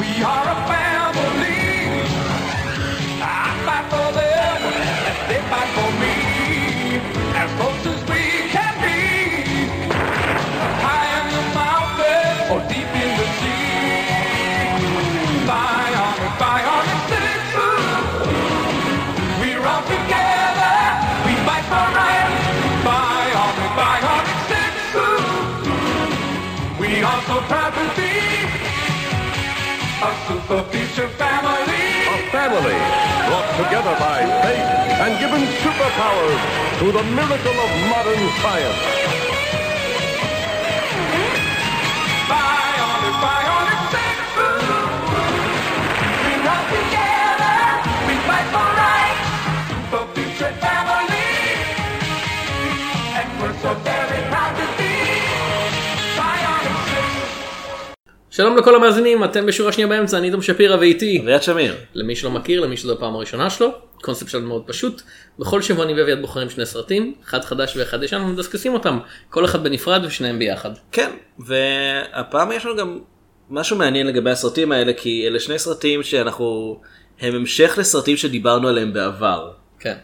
We are a family. Family brought together by faith and given superpowers through the miracle of modern science. שלום לכל המאזינים, אתם בשורה שנייה באמצע, אני תום שפירא ואיתי. אביעד שמיר. למי שלא מכיר, למי שזו הפעם הראשונה שלו, קונספט שלנו מאוד פשוט. בכל שבוע אני ואביעד בוחרים שני סרטים, אחד חדש ואחד ישן, ומדסקסים אותם, כל אחד בנפרד ושניהם ביחד. כן, והפעם יש לנו גם משהו מעניין לגבי הסרטים האלה, כי אלה שני סרטים שאנחנו, הם המשך לסרטים שדיברנו עליהם בעבר. כן.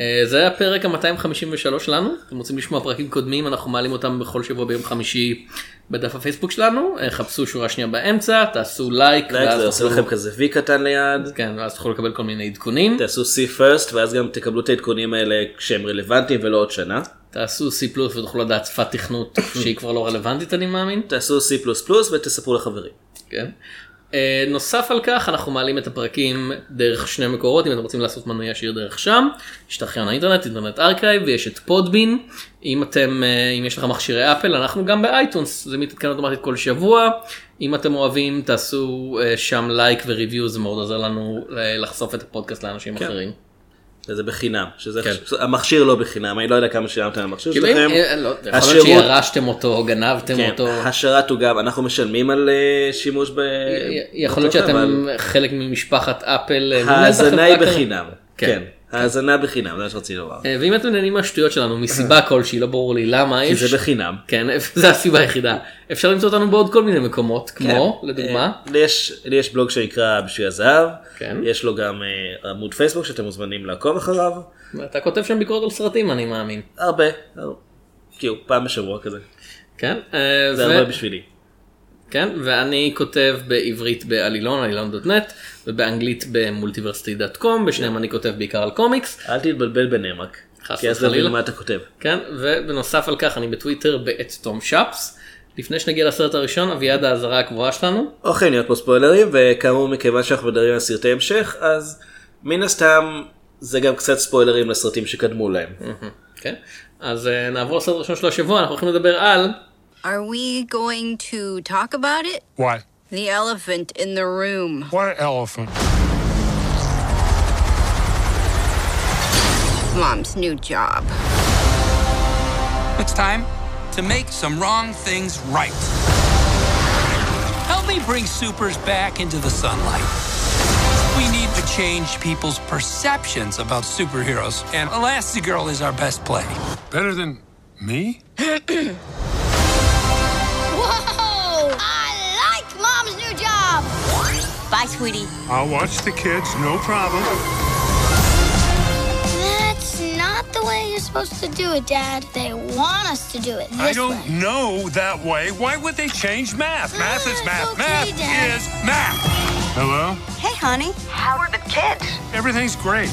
אה, זה היה פרק ה-253 שלנו, אתם רוצים לשמוע פרקים קודמים, אנחנו מעלים אותם בכל שבוע ביום חמישי בדף הפייסבוק שלנו, אה, חפשו שורה שנייה באמצע, תעשו לייק, לייק זה עושה לכם כזה וי קטן ליד. כן, ואז תוכלו לקבל כל מיני עדכונים. תעשו see first ואז גם תקבלו את העדכונים האלה כשהם רלוונטיים ולא עוד שנה. תעשו C plus ותוכלו לדעת שפת תכנות שהיא כבר לא רלוונטית אני מאמין. תעשו C++ ותספרו לחברים. כן. אה, נוסף על כך אנחנו מעלים את הפרקים דרך שני מקורות אם אתם רוצים לעשות מנוי ישיר דרך שם. יש את ארכיון האינטרנט, Internet Archive ויש את Podbean. אם אתם, אה, אם יש לכם מכשירי אפל אנחנו גם באייטונס זה מתעדכן אוטומטית כל שבוע. אם אתם אוהבים תעשו אה, שם לייק וריוויו זה מאוד עוזר לנו לחשוף את הפודקאסט לאנשים כן. אחרים. וזה בחינם. שזה כן. המכשיר לא בחינם, אני לא יודע כמה שילמתם על המכשיר כאילו, אם- שלכם. אה, לא, יכול להיות שירשתם אותו או גנבתם כן, אותו. השרת הוא גם, אנחנו משלמים על אה, שימוש ב... יכול להיות שאתם אבל חלק ממשפחת אפל. אה, ההאזנה היא. בחינם. כן. כן. ההאזנה בחינם, זה מה שרציתי לומר. אה, ואם אתם נהנים מהשטויות שלנו מסיבה כלשהי לא ברור לי למה כי יש זה בחינם. כן זה הסיבה היחידה אפשר למצוא אותנו בעוד כל מיני מקומות כמו כן. לדוגמה אה, לי יש- לי יש בלוג שנקרא בשביל הזהב, כן. יש לו גם אה, עמוד פייסבוק שאתם מוזמנים לעקוב אחריו, אתה כותב שם ביקורת על סרטים אני מאמין הרבה. כאילו פעם בשבוע כזה, כן אה, זה הרבה בשבילי. כן ואני כותב בעברית בעלילון עלילון.נט ובאנגלית במולטיברסיטי דאט קום בשניהם אני כותב בעיקר על קומיקס אל תתבלבל ביניהם רק, כי אז לא וחלילה. מבין מה אתה כותב. כן ובנוסף על כך אני בטוויטר בעת תום שפס. לפני שנגיע לסרט הראשון אביעד האזהרה הקבועה שלנו אוקיי, להיות פה ספוילרים, וכאמור מכיוון שאנחנו מדברים על סרטי המשך, אז מן הסתם זה גם קצת ספוילרים לסרטים שקדמו להם. כן אז אה, נעבור לסרט הראשון של השבוע אנחנו הולכים לדבר על Are we going to talk about it? What? The elephant in the room. What elephant? Mom's new job. It's time to make some wrong things right. Help me bring supers back into the sunlight. We need to change people's perceptions about superheroes, and Elastigirl is our best play. Better than me? Bye, sweetie. I'll watch the kids, no problem. That's not the way you're supposed to do it, Dad. They want us to do it this I don't way. know that way. Why would they change math? Math is Ah, math. okay, math Dad. is math. Hello? Hey, honey. How are the kids? Everything's great.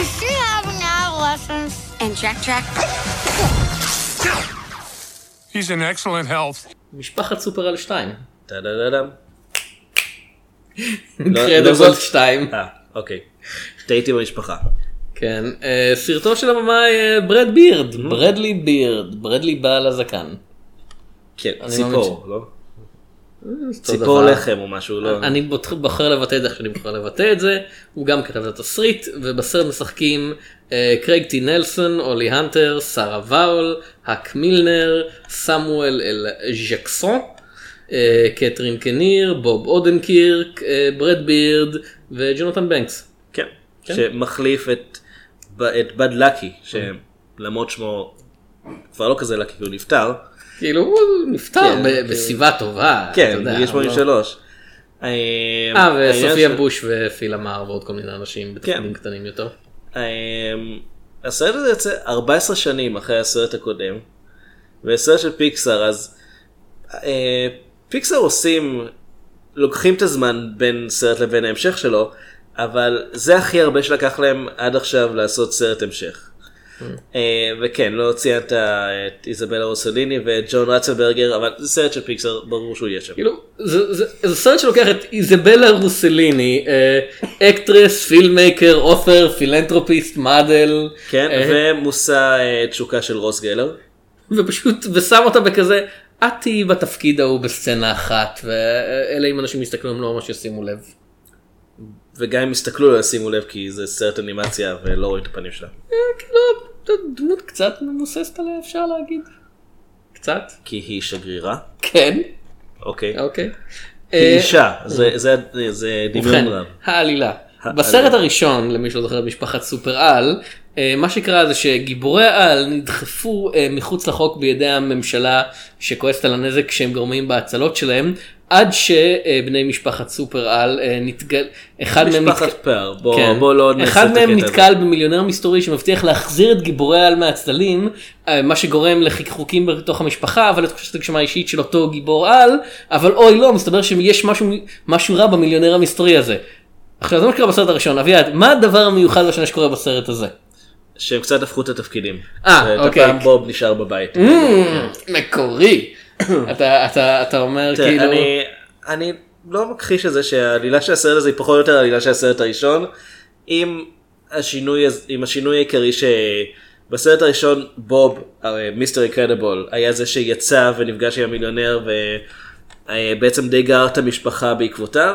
Is she having adolescence? And Jack Jack? He's in excellent health. משפחת סופר-על 2. טה-דה-דה-דם. זאת- 2. אה, אוקיי. טעיתי במשפחה. כן, אה, סרטו של הבמאי אה, ברד בירד, ברדלי בירד, ברדלי בעל הזקן. כן, ציפור, לא? ציפור. לחם או משהו, לא? אני בוח- בוחר לבטא את זה איך שאני בוחר לבטא את זה, הוא גם כתב את התסריט, ובסרט משחקים אה, קרייג טי נלסון, הולי הנטר, שרה ואוול, האק מילנר, סמואל אל ג'קסון, אה, קתרין קינר, בוב אודנקירק, אה, ברד בירד וג'ונתן בנקס. כן. שמחליף את את באד לאקי, שלמרות שמו כבר לא כזה lucky כי הוא נפטר. כאילו הוא נפטר כן, כן. בסביבה טובה. כן, בגיל אבל 83. אה, אה, העניין וסופיה בוש ופיל אמר ועוד כל מיני אנשים בתפקידים קטנים יותר. אמ, הסרט הזה יוצא 14 שנים אחרי הסרט הקודם, וסרט של פיקסאר, אז אה, פיקסאר עושים, לוקחים את הזמן בין סרט לבין ההמשך שלו, אבל זה הכי הרבה שלקח להם עד עכשיו לעשות סרט המשך. אה, וכן, לא ציינת את איזבלה רוסליני ואת ג'ון רצלברגר, אבל זה סרט של פיקסאר, ברור שהוא יהיה שם. כאילו זה, סרט שלוקח את איזבלה רוסליני, אקטרס, פילמייקר, אופר, פילנטרופיסט, מאדל, כן, אה, ומושא אה, תשוקה של רוס גלר. ופשוט ושם אותה בכזה את תהיי בתפקיד ההוא בסצנה אחת ואלה אם אנשים יסתכלו הם לא ממש ישימו לב. וגם אם יסתכלו לא ישימו לב כי זה סרט אנימציה ולא רואים את הפנים שלה. כאילו דמות קצת מבוססת עליה אפשר להגיד. קצת? כי היא שגרירה. כן. אוקיי. אוקיי. היא אה, אישה, זה- דמיון רב. העלילה. בסרט הראשון, למי שלא זוכר את משפחת סופר על, אה, מה שקרה זה שגיבורי העל נדחפו אה, מחוץ לחוק בידי הממשלה שכועסת על הנזק שהם גורמים בהצלות שלהם, עד שבני משפחת סופר על אה, נתגל... אחד מהם... משפחת נתק- פאר, בוא כן. בוא לא נעשה אחד את מהם הזה. נתקל במיליונר מסתורי שמבטיח להחזיר את גיבורי העל מהצללים, אה, מה שגורם לחיכוכים בתוך המשפחה, אבל לתחושת הגשמה האישית של אותו גיבור על, אבל אוי לא, מסתבר שיש משהו, משהו רע במיליונר המסתורי הזה. עכשיו זה מה שקרה בסרט הראשון, אביעד, מה הדבר המיוחד בשנה שקורה בסרט הזה? שהם קצת הפכו את התפקידים. אה, אוקיי. הפעם בוב נשאר בבית. Mm, מקורי. אתה, אתה, אתה אומר כאילו, אני- אני לא מכחיש את זה שהעלילה של הסרט הזה היא פחות או יותר העלילה של הסרט הראשון, עם השינוי הז- עם השינוי העיקרי שבסרט הראשון בוב, הרי מיסטר אינקרדיבול, היה זה שיצא ונפגש עם המיליונר ובעצם די גר את המשפחה בעקבותיו,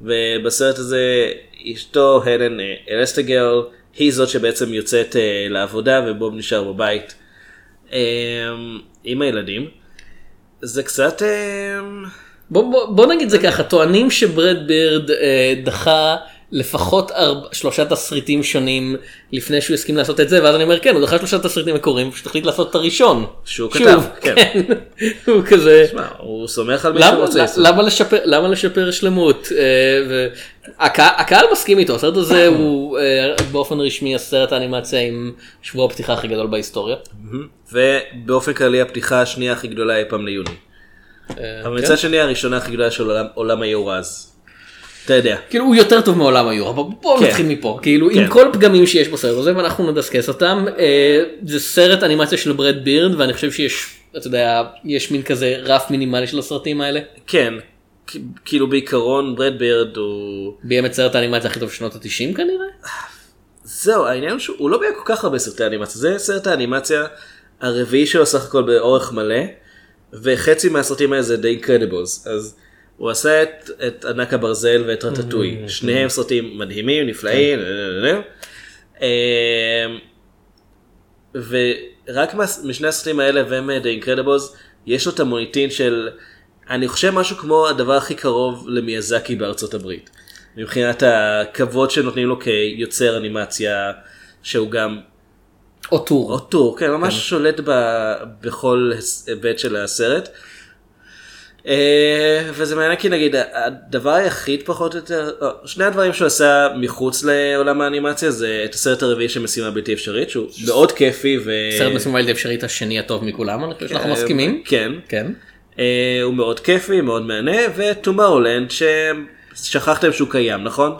ובסרט הזה אשתו הלן אלסטגר היא זאת שבעצם יוצאת אה, לעבודה ובוב נשאר בבית אה, עם הילדים. זה קצת... אה, בוא, בוא, בוא נגיד זה ככה, טוענים שברד בירד אה, דחה לפחות ארבע, שלושה תסריטים שונים לפני שהוא הסכים לעשות את זה, ואז אני אומר כן, הוא דחה שלושה תסריטים מקוריים, פשוט החליט לעשות את הראשון. שהוא שוב, כתב, כן. הוא כזה, מה, הוא סומך על מי שהוא למה, לשפר, למה לשפר שלמות? אה, הקהל מסכים איתו, הסרט הזה הוא אה, באופן רשמי הסרט האנימציה עם שבוע הפתיחה הכי גדול בהיסטוריה. ובאופן כללי הפתיחה השנייה הכי גדולה אי פעם ליוני. אה, אבל כן? מצד שני הראשונה הכי גדולה של עולם היורז. אתה יודע. כאילו הוא יותר טוב מעולם היורה, אבל בואו כן. נתחיל מפה, כאילו כן. עם כל הפגמים שיש בסרט הזה ואנחנו נדסקס אותם, אה, זה סרט אנימציה של ברד בירד ואני חושב שיש, אתה יודע, יש מין כזה רף מינימלי של הסרטים האלה. כן, כאילו בעיקרון ברד בירד הוא... ביים את סרט האנימציה הכי טוב שנות ה-90 כנראה? זהו, העניין הוא שהוא לא ביים כל כך הרבה סרטי אנימציה. זה סרט האנימציה הרביעי שלו סך הכל באורך מלא, וחצי מהסרטים האלה זה די אינקרדיבלס. אז הוא עשה את, את ענק הברזל ואת רטטוי. שניהם סרטים מדהימים, נפלאים. אמ, ורק משני הסרטים האלה והם אה, The Incredibles, יש לו את המוניטין של, אני חושב משהו כמו הדבר הכי קרוב למיאזקי בארצות הברית. מבחינת הכבוד שנותנים לו כיוצר אנימציה, שהוא גם או טור. אוטור, כן, ממש שולט ב, בכל היבט של הסרט. אה, וזה מעניין כי נגיד הדבר היחיד פחות או יותר, לא, שני הדברים שהוא עשה מחוץ לעולם האנימציה זה את הסרט הרביעי של משימה בלתי אפשרית שהוא מאוד כיפי ו... סרט משימה בלתי אפשרית השני הטוב מכולם, אני חושב שאנחנו אה, מסכימים. כן. כן. אה, הוא מאוד כיפי, מאוד מהנה, וטומארולנד ששכחתם שהוא קיים, נכון?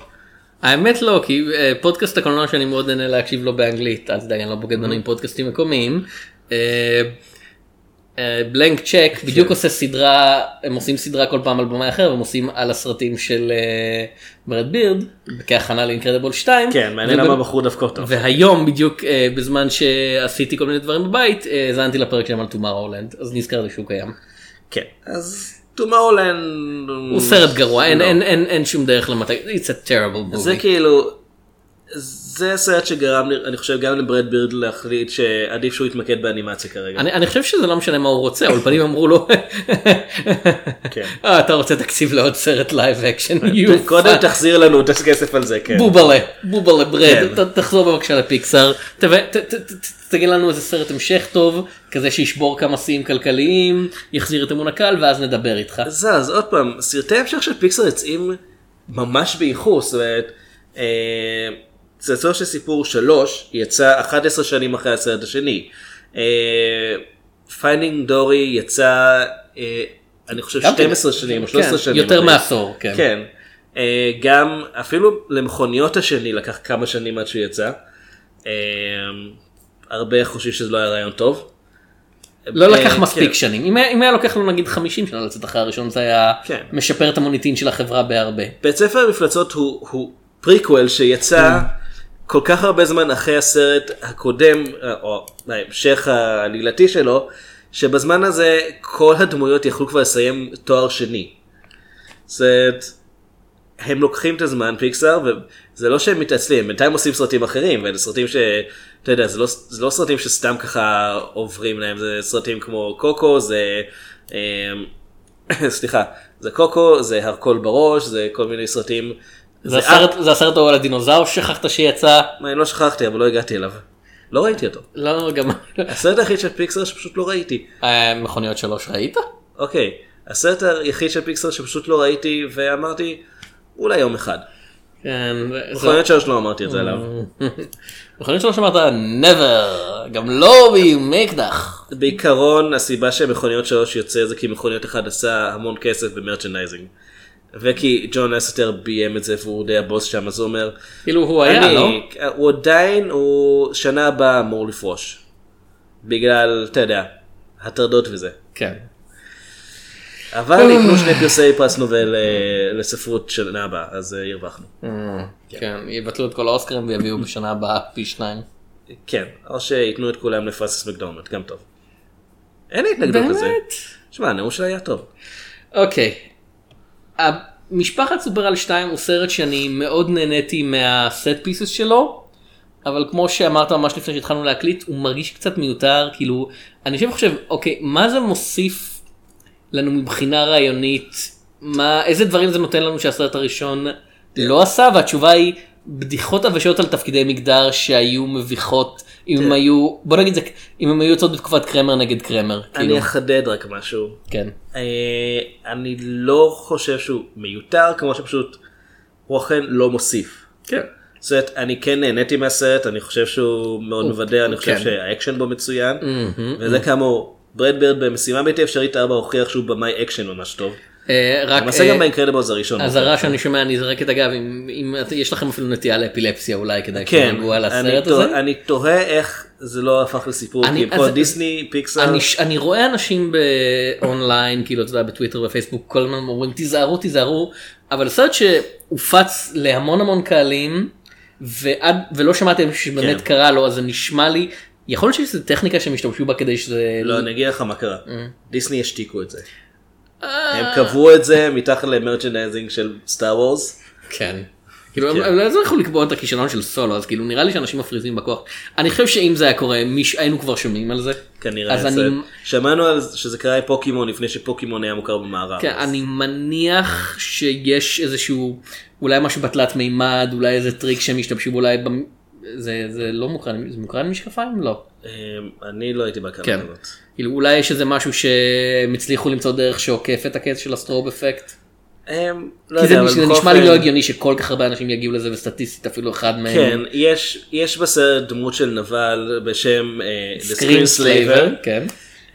האמת לא, כי פודקאסט הקולנוע שאני מאוד נהנה להקשיב לו באנגלית, אל תדאג, אני לא בוגד בנו עם פודקאסטים מקומיים. Blank Check כן. בדיוק עושה סדרה, הם עושים סדרה כל פעם על במאי אחר, הם עושים על הסרטים של אה, ברד בירד, כהכנה לאינקרדיבלס 2. כן, מעניין למה בחרו דווקא אותו. והיום בדיוק אה, בזמן שעשיתי כל מיני דברים בבית, אה, האזנתי לפרק שלהם על טומארולנד, אז נזכרתי שהוא קיים. כן, אז טומארולנד הוא סרט גרוע, אין- לא. אין- אין אין שום דרך לומר את זה, it's a terrible movie. זה כאילו, זה הסרט שגרם אני חושב, גם לברד בירד להחליט שעדיף שהוא יתמקד באנימציה כרגע. אני, אני חושב שזה לא משנה מה הוא רוצה, האולפנים אמרו לו, כן. אה, אתה רוצה תקציב לעוד סרט live action, קודם תחזיר לנו את הכסף על זה, כן. בובלה, בובלה ברד, כן. ת- תחזור בבקשה לפיקסאר, תביא- ת- ת- ת- ת- תגיד לנו איזה סרט המשך טוב, כזה שישבור כמה שיאים כלכליים, יחזיר את אמון הקהל ואז נדבר איתך. אז אז עוד פעם, סרטי המשך של פיקסאר יוצאים ממש באיחור, זאת אומרת, אה, צעצוע של סיפור 3 יצא 11 שנים אחרי הסרט השני. פיינדינג דורי יצא, אה, אני חושב גם 12 כן, שנים או כן, 13 שנים. יותר. מעשור, כן. כן. אה, גם אפילו למכוניות השני לקח כמה שנים עד שהוא יצא. אה, הרבה חושבים שזה לא היה רעיון טוב. לא אה, לקח מספיק כן. שנים, אם היה- לוקח לנו נגיד 50 שנה לצאת אחרי הראשון זה היה כן. משפר את המוניטין של החברה בהרבה. בית ספר המפלצות הוא, הוא פריקוול שיצא כל כך הרבה זמן אחרי הסרט הקודם, או ההמשך העלילתי שלו, שבזמן הזה כל הדמויות יכלו כבר לסיים תואר שני. זאת, הם לוקחים את הזמן פיקסאר וזה לא שהם מתעצלים, בינתיים עושים סרטים אחרים, ואלה סרטים ש... אתה יודע, זה לא, זה לא סרטים שסתם ככה עוברים להם, זה סרטים כמו קוקו, זה... אמ, סליחה, זה קוקו, זה הרקול בראש, זה כל מיני סרטים. זה הסרט- זה הסרט על הדינוזאור ששכחת שיצא, אני לא שכחתי, אבל לא הגעתי אליו. לא ראיתי אותו. לא גם הסרט היחיד של פיקסר שפשוט לא ראיתי. אה, מכוניות שלוש ראית? אוקיי, הסרט היחיד של פיקסר שפשוט לא ראיתי, ואמרתי, אולי יום אחד. כן, מכוניות שלוש לא אמרתי את זה עליו. מכוניות שלוש אמרת never, גם לא עם אקדח. בעיקרון הסיבה שמכוניות שלוש יוצא זה כי מכוניות אחד עשה המון כסף ב merchandising. וכי ג'ון לאסטר ביים את זה והוא די הבוס שם אז הוא אומר. כאילו הוא היה, אני, לא? הוא עדיין, הוא שנה הבאה אמור לפרוש. בגלל, אתה יודע, הטרדות וזה. כן. אבל יקנו שני פרסי פרס נובל אה, לספרות שנה הבאה, אז אה, הרווחנו. כן, יבטלו את כל האוסקרים ויביאו בשנה הבאה פי שניים. כן, או שייתנו את כולם לפרסס מקדורמנט, גם טוב. אין לי התנגדות לזה. באמת? שמע, הנאום שלה היה טוב. אוקיי. משפחת סופרל 2 הוא סרט שאני מאוד נהניתי מהסט פיסס שלו, אבל כמו שאמרת ממש לפני שהתחלנו להקליט, הוא מרגיש קצת מיותר, כאילו, אני יושב וחושב, אוקיי, מה זה מוסיף לנו מבחינה רעיונית, מה, איזה דברים זה נותן לנו שהסרט הראשון לא עשה, והתשובה היא בדיחות עבשות על תפקידי מגדר שהיו מביכות, אם הם היו, בוא נגיד זה, אם הם היו יוצאות בתקופת קרמר נגד קרמר, כאילו, אני אחדד רק משהו. כן. אה, אני לא חושב שהוא מיותר, כמו שפשוט הוא אכן לא מוסיף. כן. זאת אומרת, אני כן נהניתי מהסרט, אני חושב שהוא מאוד מבדר, אני חושב כן. שהאקשן בו מצוין, וזה כאמור, ברד בירד במשימה בלתי אפשרית 4 הוכיח שהוא במאי אקשן ממש טוב. אה, רק למעשה אה, גם באינקרדיבלס הראשון. הוא אזהרה הוכיח. שאני שומע אני זורק את הגב אם, יש לכם אפילו נטייה לאפילפסיה אולי כדאי כן, שתרגעו על אני הסרט הזה. אני תוהה איך זה לא הפך לסיפור, כי פה אז- דיסני, פיקסאר, אני, רואה אנשים באונליין כאילו אתה יודע בטוויטר ופייסבוק כל הזמן אומרים תיזהרו תיזהרו אבל סרט שהופץ להמון המון קהלים ולא מישהו שבאמת כן. קרה לו אז זה נשמע לי יכול להיות שזו טכניקה שהם השתמשו בה כדי שזה לא, אני אגיד לך מה קרה. אממ. דיסני השתיקו את זה. אה. הם קברו את זה מתחת ל merchandising של סטאר וורס. כן. כאילו. הם לא הצליחו לקבור את הכישלון של סולו אז כאילו נראה לי שאנשים מפריזים בכוח. אני חושב שאם זה היה קורה מיש... היינו כבר שומעים על זה. כנראה. אז אני- שמענו על זה שזה קרה עם פוקימון לפני שפוקימון היה מוכר במערב. כן, אז- אני מניח שיש איזשהו אולי משהו בתלת מימד אולי איזה טריק שהם השתמשו בו, אולי במ... זה, זה לא מוקרן זה מוקרן משקפיים לא. אמ, אני לא הייתי בהקרנה כן. הזאת. כאילו אולי יש איזה משהו שהם הצליחו למצוא דרך שעוקף את הקטע של ה strobe effect. אמ, לא כי זה, יודע, זה בכל נשמע לי לא הגיוני שכל כך הרבה אנשים יגיעו לזה וסטטיסטית אפילו אחד מהם. כן, יש, יש בסרט דמות של נבל בשם אה, Screen Screenslaver. כן.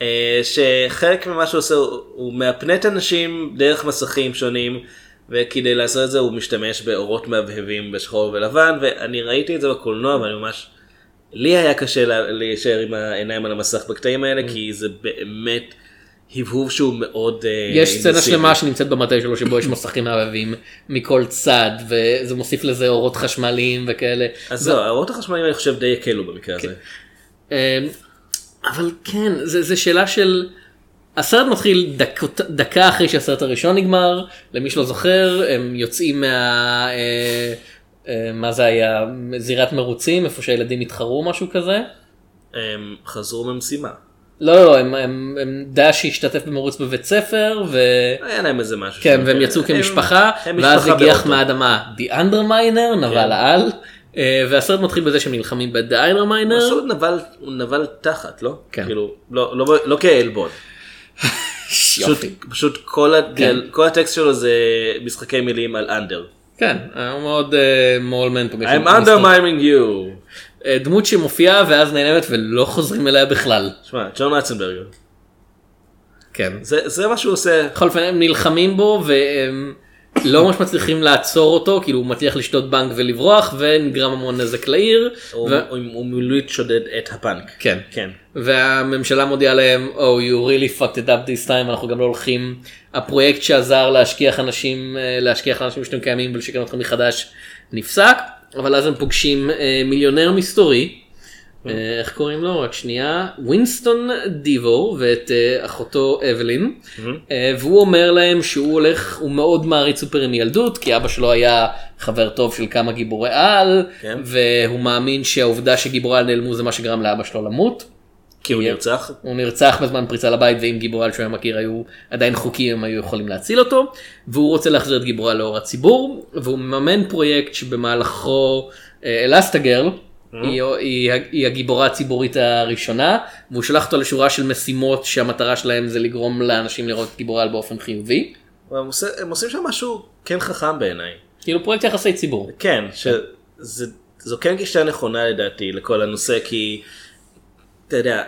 אה, שחלק ממה שהוא עושה הוא, הוא מהפנט אנשים דרך מסכים שונים, וכדי לעשות את זה הוא משתמש באורות מהבהבים בשחור ולבן, ואני ראיתי את זה בקולנוע ואני ממש, לי היה קשה לה- להישאר עם העיניים על המסך בקטעים האלה, כי זה באמת הבהוב שהוא מאוד אה, יש סצנה. שלמה שנמצאת במטה שלו שבו יש מסכים מערבים מכל צד וזה מוסיף לזה אורות חשמליים וכאלה. אז זהו, האורות החשמליים אני חושב די הקלו במקרה הזה. אמ, אבל כן, זה, זה שאלה של... הסרט מתחיל דקות, דקה אחרי שהסרט הראשון נגמר, למי שלא זוכר, הם יוצאים מה... אה, מה זה היה? זירת מרוצים, איפה שהילדים התחרו, משהו כזה? הם חזרו ממשימה. לא, לא, הם, הם, הם דש שהשתתף במרוץ בבית ספר, ו... היה להם איזה משהו. כן. והם יצאו כמשפחה, הם ואז הגיח. מהאדמה The Underminer, נבל כן. העל, אה, והסרט מתחיל בזה שהם נלחמים ב-The Underminer. פשוט נבל, הוא נבל תחת, לא? כן. כאילו, לא, לא, לא כאלבון. פשוט, יופי. פשוט כל, הדיאל, כן. כל הטקסט שלו זה משחקי מילים על אנדר. כן, הוא מאוד אה, מולמן פוגש. I'm undermining you. אה, דמות שמופיעה ואז נעלמת ולא חוזרים אליה בכלל. שמע, ג'ון אצנברגר. כן. זה, זה מה שהוא עושה. בכל אופן הם נלחמים בו והם לא ממש מצליחים לעצור אותו, כאילו הוא מצליח לשתות בנק ולברוח ונגרם המון נזק לעיר. הוא, ו- מילולית שודד את הפאנק. כן. כן. והממשלה מודיעה להם, oh you really fucked it up this time, אנחנו גם לא הולכים, הפרויקט שעזר להשכיח אנשים, אה, להשכיח אנשים שאתם קיימים ולשקם אתכם מחדש נפסק, אבל אז הם פוגשים אה, מיליונר מסתורי, איך קוראים לו? רק שנייה, ווינסטון דיבו ואת אה, אחותו אבלין, אה, והוא אומר להם שהוא הולך, הוא מאוד מעריץ סופרים מילדות, כי אבא שלו היה חבר טוב של כמה גיבורי על, כן. והוא מאמין שהעובדה שגיבורי על נעלמו זה מה שגרם לאבא שלו למות. כי הוא נרצח. הוא נרצח בזמן פריצה לבית ואם גיבורל שהוא היה מכיר היו עדיין חוקיים הם היו יכולים להציל אותו והוא רוצה להחזיר את גיבורל לאור הציבור והוא מממן פרויקט שבמהלכו אה, אלסטגרל היא, היא, היא הגיבורה הציבורית הראשונה והוא שלח אותו לשורה של משימות שהמטרה שלהם זה לגרום לאנשים לראות את גיבורל באופן חיובי הם, עושה, הם עושים שם משהו כן חכם בעיניי. כאילו פרויקט יחסי ציבור. כן, שזה, זו כן גישה נכונה לדעתי לכל הנושא, כי אתה יודע,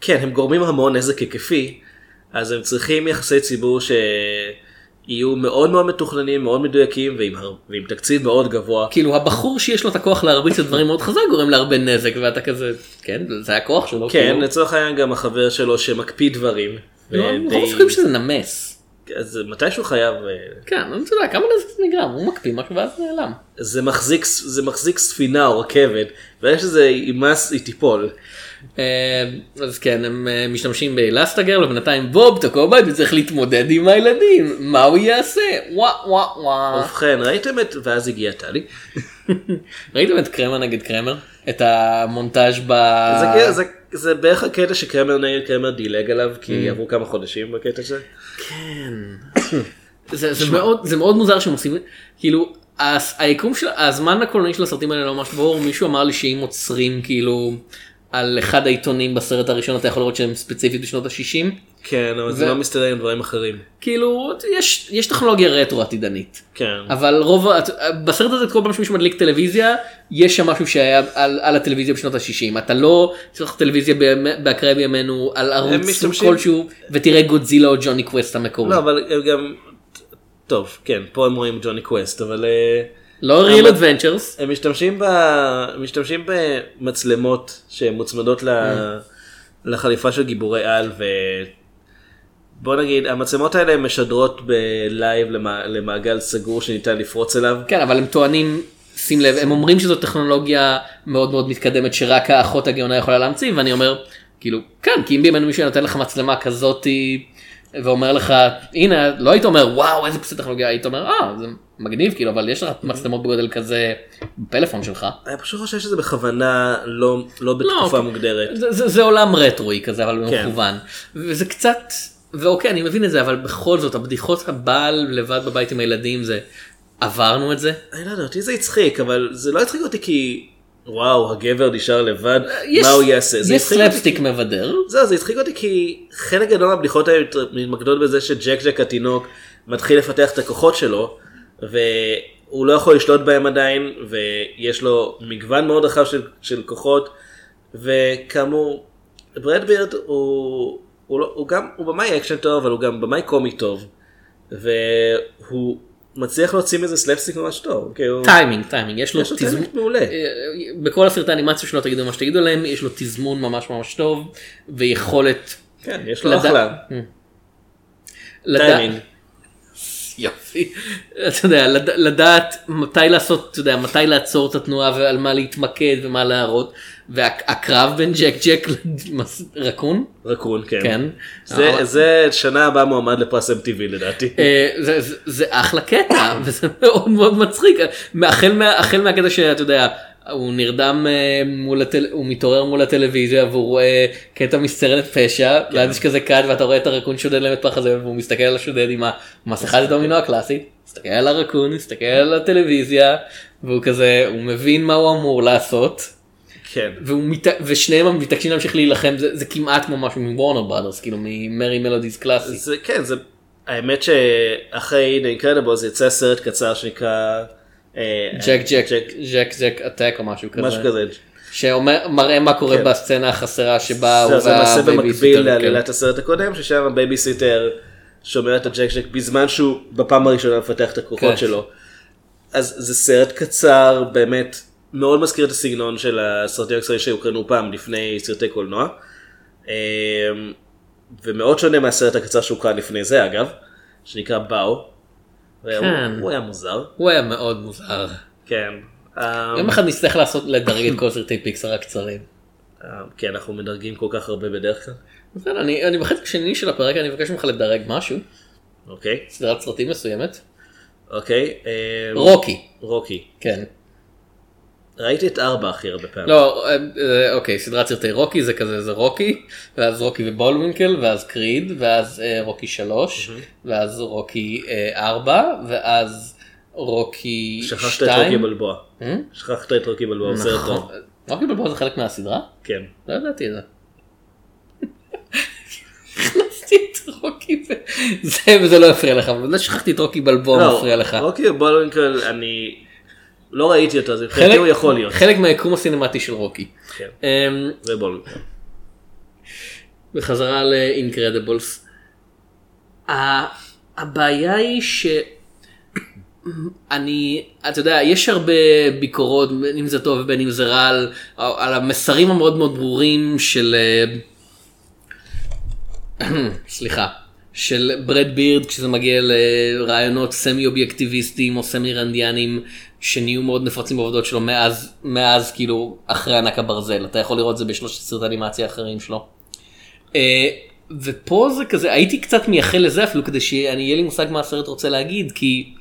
כן, הם גורמים המון נזק היקפי, אז הם צריכים יחסי ציבור שיהיו מאוד מאוד מתוכננים, מאוד מדויקים, ועם, הר- ועם תקציב מאוד גבוה. כאילו הבחור שיש לו את הכוח להרביץ את דברים מאוד חזק גורם להרבה נזק ואתה כזה כן זה הכוח שלו. כן, כאילו. לצורך העניין גם החבר שלו שמקפיא דברים. לא, ודי- אנחנו חושבים שזה נמס. אז מתישהו חייב, אה, כן, אני יודע, כמה נזק זה נגרם, הוא מקפיא משהו ואז נעלם. זה מחזיק, זה מחזיק ספינה או רכבת, ויש שזה יימס, היא תיפול. אה, אז כן, הם אה, משתמשים באלסטגר, ובינתיים בוב תקוע בית וצריך להתמודד עם הילדים, מה הוא יעשה? וואה וואה וואה. ובכן, ראיתם את, ואז הגיע טלי. ראיתם את קרמר נגד קרמר? את המונטאז' ב... זה, כאילו- זה, זה בערך הקטע שקרמר נגד קרמר דילג עליו, כי Mm. עברו כמה חודשים בקטע הזה. זה, זה, מאוד, זה מאוד מוזר שהם עושים, כאילו, היקום של, הזמן הקולנועי של הסרטים האלה לא ממש ברור, מישהו אמר לי שאם עוצרים כאילו על אחד העיתונים בסרט הראשון אתה יכול לראות שהם ספציפית בשנות ה-60, כן, אבל זה ו- לא מסתדר עם דברים אחרים. כאילו, יש, יש טכנולוגיה רטרו עתידנית. כן. אבל רוב, בסרט הזה כל פעם שמישהו מדליק טלוויזיה, יש שם משהו שהיה על, על הטלוויזיה בשנות ה-60. אתה לא צריך טלוויזיה באקראי בימינו על ערוץ משתמשים- כלשהו, ותראה גודזילה או ג'וני קווסט המקורי. לא, אבל גם... טוב, כן, פה הם רואים ג'וני קווסט, אבל... אה, לא real adventures. הם משתמשים, ב... משתמשים במצלמות שמוצמדות ל... לחליפה של גיבורי על, ו... בוא נגיד, המצלמות האלה משדרות ב live למע... למעגל סגור שניתן לפרוץ אליו. כן, אבל הם טוענים, שים לב, הם אומרים שזו טכנולוגיה מאוד מאוד מתקדמת שרק האחות הגאונה יכולה להמציא, ואני אומר, כאילו, כן, כי אם בימינו מישהו נותן לך מצלמה כזאתי, ואומר לך, הנה, לא היית אומר, וואו, איזה פסי טכנולוגיה, היית אומר, אה, זה מגניב, כאילו, אבל יש לך מצלמות בגודל כזה בפלאפון שלך. אני פשוט חושב שזה בכוונה לא, לא בתקופה לא, מוגדרת. זה, זה, זה עולם רטרואי כזה, אבל כן. במכוון. וזה קצת, ואוקיי, אני מבין את זה, אבל בכל זאת, הבדיחות הבעל לבד בבית עם הילדים זה, עברנו את זה. אני לא יודע, אותי זה הצחיק, אבל זה לא הצחיק אותי כי וואו, הגבר נשאר לבד, יש- מה הוא יעשה? יש הצחיק אותי סלפסטיק מבדר. זהו, זה הצחיק אותי כי חלק גדול מהבדיחות האלה מתמקדות בזה שג'ק ג'ק התינוק מתחיל לפתח את הכוחות שלו, והוא לא יכול לשלוט בהם עדיין, ויש לו מגוון מאוד רחב של, של כוחות, וכאמור, בראד בירד הוא, הוא, לא, הוא גם, הוא במאי אקשן טוב, אבל הוא גם במאי קומי טוב, והוא מצליח להוציא מזה סלפסטיק ממש טוב, הוא... timing, timing, יש לו תזמון, מעולה. אה, בכל הסרטי האנימציה שלו תגידו מה שתגידו להם, יש לו תזמון ממש ממש טוב, ויכולת כן, יש לו אחלה. לדע- טיימינג. יופי. אתה יודע, לד- לדעת מתי לעשות, אתה יודע, מתי לעצור את התנועה ועל מה להתמקד ומה להראות. והקרב בין ג'ק ג'ק לרקון, רקון, כן. כן. זה, אבל- זה שנה הבאה מועמד לפרס MTV לדעתי. אה, זה, זה, זה אחלה קטע וזה מאוד מאוד מצחיק החל, מה, החל מהקטע שאתה יודע הוא נרדם אה, מול הטל... הוא מתעורר מול הטלוויזיה והוא רואה קטע מסרט פשע כן. ואז יש כזה קאט ואתה רואה את הרקון שודד להם את פח הזה והוא מסתכל על השודד עם המסכת דומינו הקלאסית מסתכל על הרקון מסתכל על הטלוויזיה והוא כזה הוא מבין מה הוא אמור לעשות כן. מת... ושניהם מתעקשים להמשיך להילחם זה, זה כמעט כמו משהו מוורנר בראדרס כאילו Merrie Melodies קלאסי. זה, כן, זה... האמת שאחרי The Incredibles יצא סרט קצר שנקרא... ג'ק ג'ק ג'ק- ג'ק ג'ק Attack או משהו כזה. משהו כזה. שמראה מה קורה כן. בסצנה החסרה שבה הוא זה זה למעשה והבייביסיטר, במקביל כן. לעלילת הסרט הקודם, ששם הבייביסיטר שומע את הג'ק ג'ק בזמן שהוא בפעם הראשונה מפתח את הכוחות כן. שלו. אז זה סרט קצר, באמת מאוד מזכיר את הסגנון של הסרטים הקצרים שהוקרנו פעם לפני סרטי קולנוע. אמ, ומאוד שונה מהסרט הקצר שהוקרן לפני זה אגב, שנקרא באו. כן. הוא היה מוזר. הוא היה מאוד מוזר. כן. אמ, יום אחד נצטרך לעשות לדרג את כל סרטי פיקסר הקצרים. אמ, כי אנחנו מדרגים כל כך הרבה בדרך כלל. בסדר, אני אני בחלק השני של הפרק אני מבקש ממך לדרג משהו, אוקיי. סדרת סרטים מסוימת. אוקיי. רוקי. רוקי. כן. ראיתי את ארבע הכי הרבה פעמים. לא, אה, אה, אוקיי, סדרת סרטי רוקי זה כזה, זה רוקי, ואז רוקי ובולווינקל, ואז קריד, ואז אה, רוקי שלוש, ואז רוקי אה, ארבע, ואז רוקי שכחת את שתיים. רוקי בלבואה. אה? שכחת את רוקי בלבואה, סרט טוב. נכון. רוקי בלבואה זה חלק מהסדרה? כן. לא ידעתי את זה. הכנסתי את רוקי. זה וזה לא יפריע לך, אבל לא שכחתי את רוקי בלבואה מפריע לך. רוקי בולווינקל אני לא ראיתי אותו אז מבחינתי הוא יכול להיות. חלק מהיקום הסינמטי של רוקי. כן. זה בולווינקל. בחזרה ל Incredibles. הבעיה היא ש... אני, אתה יודע, יש הרבה ביקורות, בין אם זה טוב ובין אם זה רע, על, על המסרים המאוד מאוד ברורים של... אה, סליחה. של ברד בירד כשזה מגיע לרעיונות סמי אובייקטיביסטיים או סמי רנדיאנים שנהיו מאוד נפוצים בעבודות שלו מאז, מאז כאילו אחרי ענק הברזל. אתה יכול לראות את זה בשלושת סרטי אנימציה האחרים שלו. אה, ופה זה כזה, הייתי קצת מייחל לזה אפילו כדי שיהיה לי מושג מה הסרט רוצה להגיד, כי...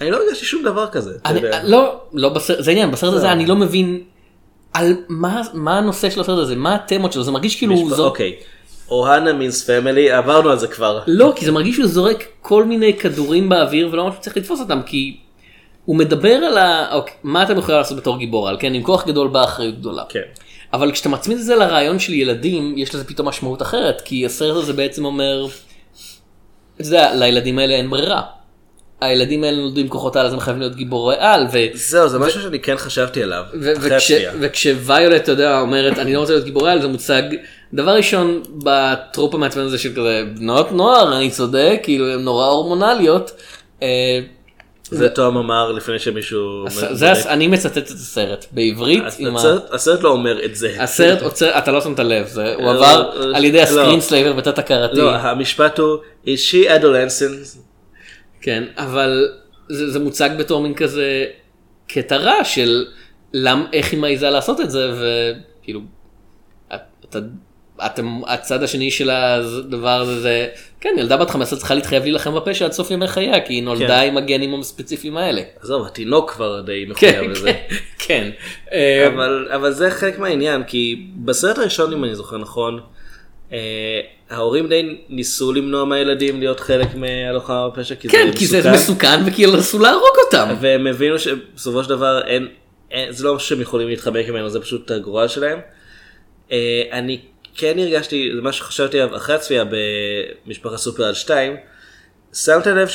אני לא הרגשתי שום דבר כזה. אני, יודע. לא, לא בסרט, זה העניין, בסרט הזה לא. אני לא מבין על מה, מה הנושא של הסרט הזה, מה התמות שלו, זה מרגיש כאילו... משפ- זו... אוקיי. אוהנה מינס פמילי עברנו על זה כבר. לא, כי זה מרגיש שהוא זורק כל מיני כדורים באוויר ולא ממש צריך לתפוס אותם, כי הוא מדבר על ה... אוקיי, מה אתם יכולים לעשות בתור גיבור על, כן, עם כוח גדול באה אחריות גדולה. כן. אבל כשאתה מצמיד את זה לרעיון של ילדים, יש לזה פתאום משמעות אחרת, כי הסרט הזה בעצם אומר, אתה יודע, לילדים האלה אין ברירה. הילדים האלה נולדו עם כוחות על, אז הם חייבים להיות גיבורי על, ו... זהו זה משהו שאני כן חשבתי עליו. ו- אחרי וכש-. וכשוויולט, אתה יודע, אומרת, אני לא רוצה להיות גיבורי על, זה מוצג, דבר ראשון, ב trope המעצבן הזה של כזה, בנות נוער, אני צודק, כאילו, הן נורא הורמונליות. אה, זה תום אמר לפני שמישהו... אני מצטט את הסרט, בעברית, הסרט- לא אומר את זה. הסרט עוצר, אתה לא שמת לב, הוא לא, עבר לא, על ידי לא. ה Screenslaver בתת הכרתי. לא, המשפט הוא is she adolescent? כן, אבל זה, מוצג בתור מין כזה קטע רע של איך היא מעיזה לעשות את זה, וכאילו, את, אתה, אתם, הצד השני של הדבר הזה זה, כן, ילדה בת 15 צריכה להתחייב להילחם בפשע עד סוף ימי חייה, כי היא נולדה כן. עם הגנים הספציפיים האלה. עזוב, התינוק כבר די כן, מחויב לזה. כן, כן. אה, אבל, אבל זה חלק מהעניין, כי בסרט הראשון, אם אני זוכר נכון, אה, ההורים די ניסו למנוע מהילדים להיות חלק מהלוחמה בפשע, כי כן, זה כי זה מסוכן, מסוכן וכאילו אסור להרוג אותם. והם הבינו שבסופו של דבר אין, אין, זה לא שהם יכולים להתחמק ממנו, זה פשוט הגורל שלהם. אה, אני כן הרגשתי, זה מה שחשבתי עליו אחרי הצפייה במשפחה סופר על 2, שמת לב